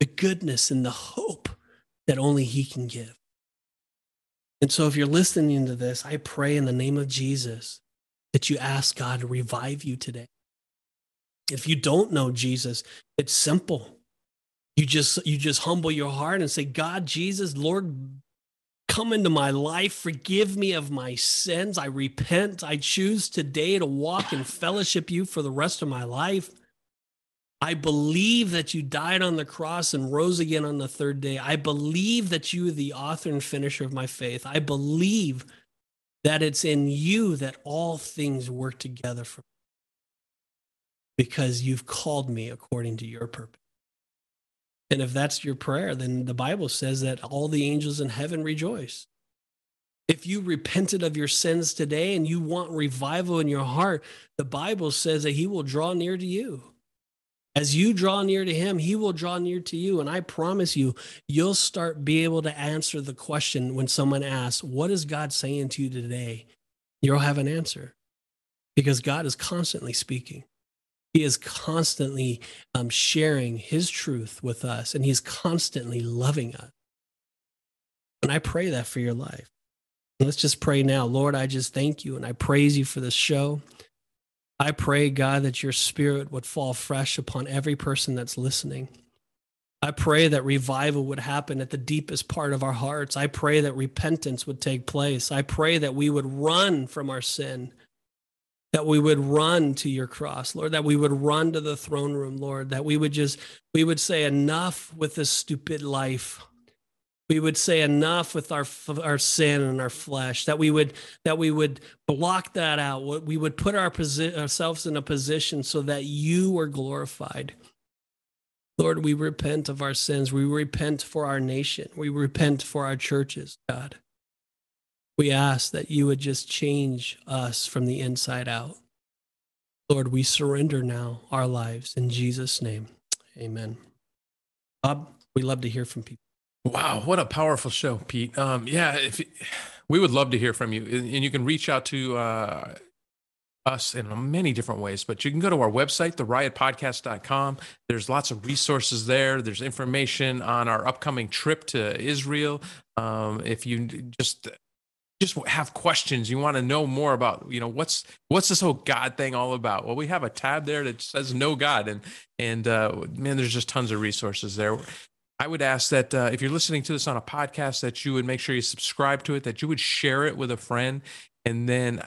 the goodness and the hope that only He can give. And so, if you're listening to this, I pray in the name of Jesus that you ask God to revive you today. If you don't know Jesus, it's simple. You just you just humble your heart and say, God, Jesus, Lord, Come into my life. Forgive me of my sins. I repent. I choose today to walk in fellowship you for the rest of my life. I believe that you died on the cross and rose again on the third day. I believe that you are the author and finisher of my faith. I believe that it's in you that all things work together for me because you've called me according to your purpose. And if that's your prayer, then the Bible says that all the angels in heaven rejoice. If you repented of your sins today and you want revival in your heart, the Bible says that He will draw near to you. As you draw near to Him, He will draw near to you. And I promise you, you'll start be able to answer the question when someone asks, What is God saying to you today? You'll have an answer because God is constantly speaking. He is constantly um, sharing his truth with us and he's constantly loving us. And I pray that for your life. Let's just pray now. Lord, I just thank you and I praise you for this show. I pray, God, that your spirit would fall fresh upon every person that's listening. I pray that revival would happen at the deepest part of our hearts. I pray that repentance would take place. I pray that we would run from our sin that we would run to your cross, Lord, that we would run to the throne room, Lord, that we would just, we would say enough with this stupid life. We would say enough with our our sin and our flesh. That we would that we would block that out. We would put our posi- ourselves in a position so that you are glorified. Lord, we repent of our sins. We repent for our nation. We repent for our churches, God. We ask that you would just change us from the inside out. Lord, we surrender now our lives in Jesus' name. Amen. Bob, we love to hear from people. Wow, what a powerful show, Pete. Um, yeah, if we would love to hear from you, and you can reach out to uh, us in many different ways, but you can go to our website, theriotpodcast.com. There's lots of resources there. There's information on our upcoming trip to Israel. Um, if you just just have questions. You want to know more about you know what's what's this whole god thing all about? Well we have a tab there that says know god and and uh, man there's just tons of resources there. I would ask that uh, if you're listening to this on a podcast that you would make sure you subscribe to it that you would share it with a friend and then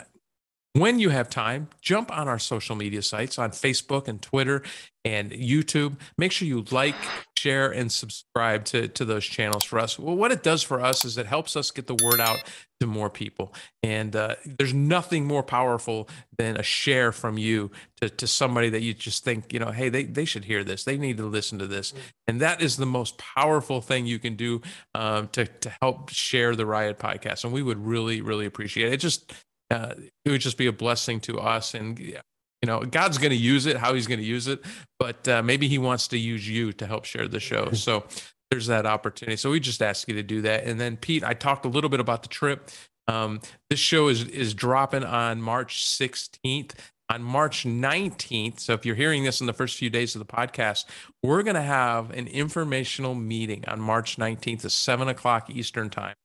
when you have time, jump on our social media sites on Facebook and Twitter and YouTube. Make sure you like, share, and subscribe to, to those channels for us. Well, what it does for us is it helps us get the word out to more people. And uh, there's nothing more powerful than a share from you to, to somebody that you just think, you know, hey, they, they should hear this. They need to listen to this. And that is the most powerful thing you can do um, to, to help share the Riot podcast. And we would really, really appreciate it. It just uh, it would just be a blessing to us. And you know, God's going to use it, how He's going to use it, but uh, maybe He wants to use you to help share the show. So there's that opportunity. So we just ask you to do that. And then Pete, I talked a little bit about the trip. Um, this show is is dropping on March 16th. On March 19th, so if you're hearing this in the first few days of the podcast, we're going to have an informational meeting on March 19th at 7 o'clock Eastern Time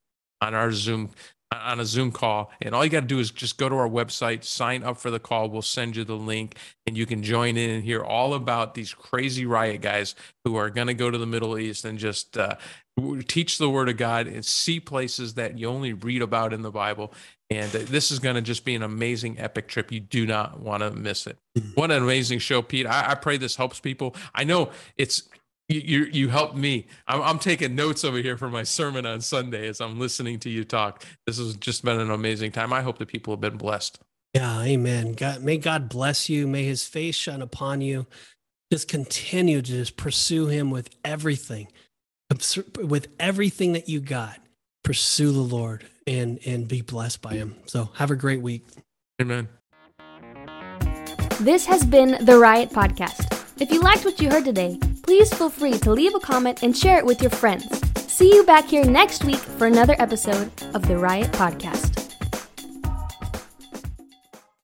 on our Zoom on a Zoom call. And all you got to do is just go to our website, sign up for the call. We'll send you the link and you can join in and hear all about these crazy riot guys who are going to go to the Middle East and just uh, teach the word of God and see places that you only read about in the Bible. And this is going to just be an amazing, epic trip. You do not want to miss it. Mm-hmm. What an amazing show, Pete. I, I pray this helps people. I know it's you you helped me. I'm, I'm taking notes over here for my sermon on Sunday as I'm listening to you talk. This has just been an amazing time. I hope that people have been blessed. Yeah, amen. God, may God bless you. May His face shine upon you. Just continue to just pursue Him with everything, with everything that you got. Pursue the Lord and and be blessed by Him. So have a great week. Amen. This has been the Riot Podcast. If you liked what you heard today, please feel free to leave a comment and share it with your friends. See you back here next week for another episode of the Riot Podcast.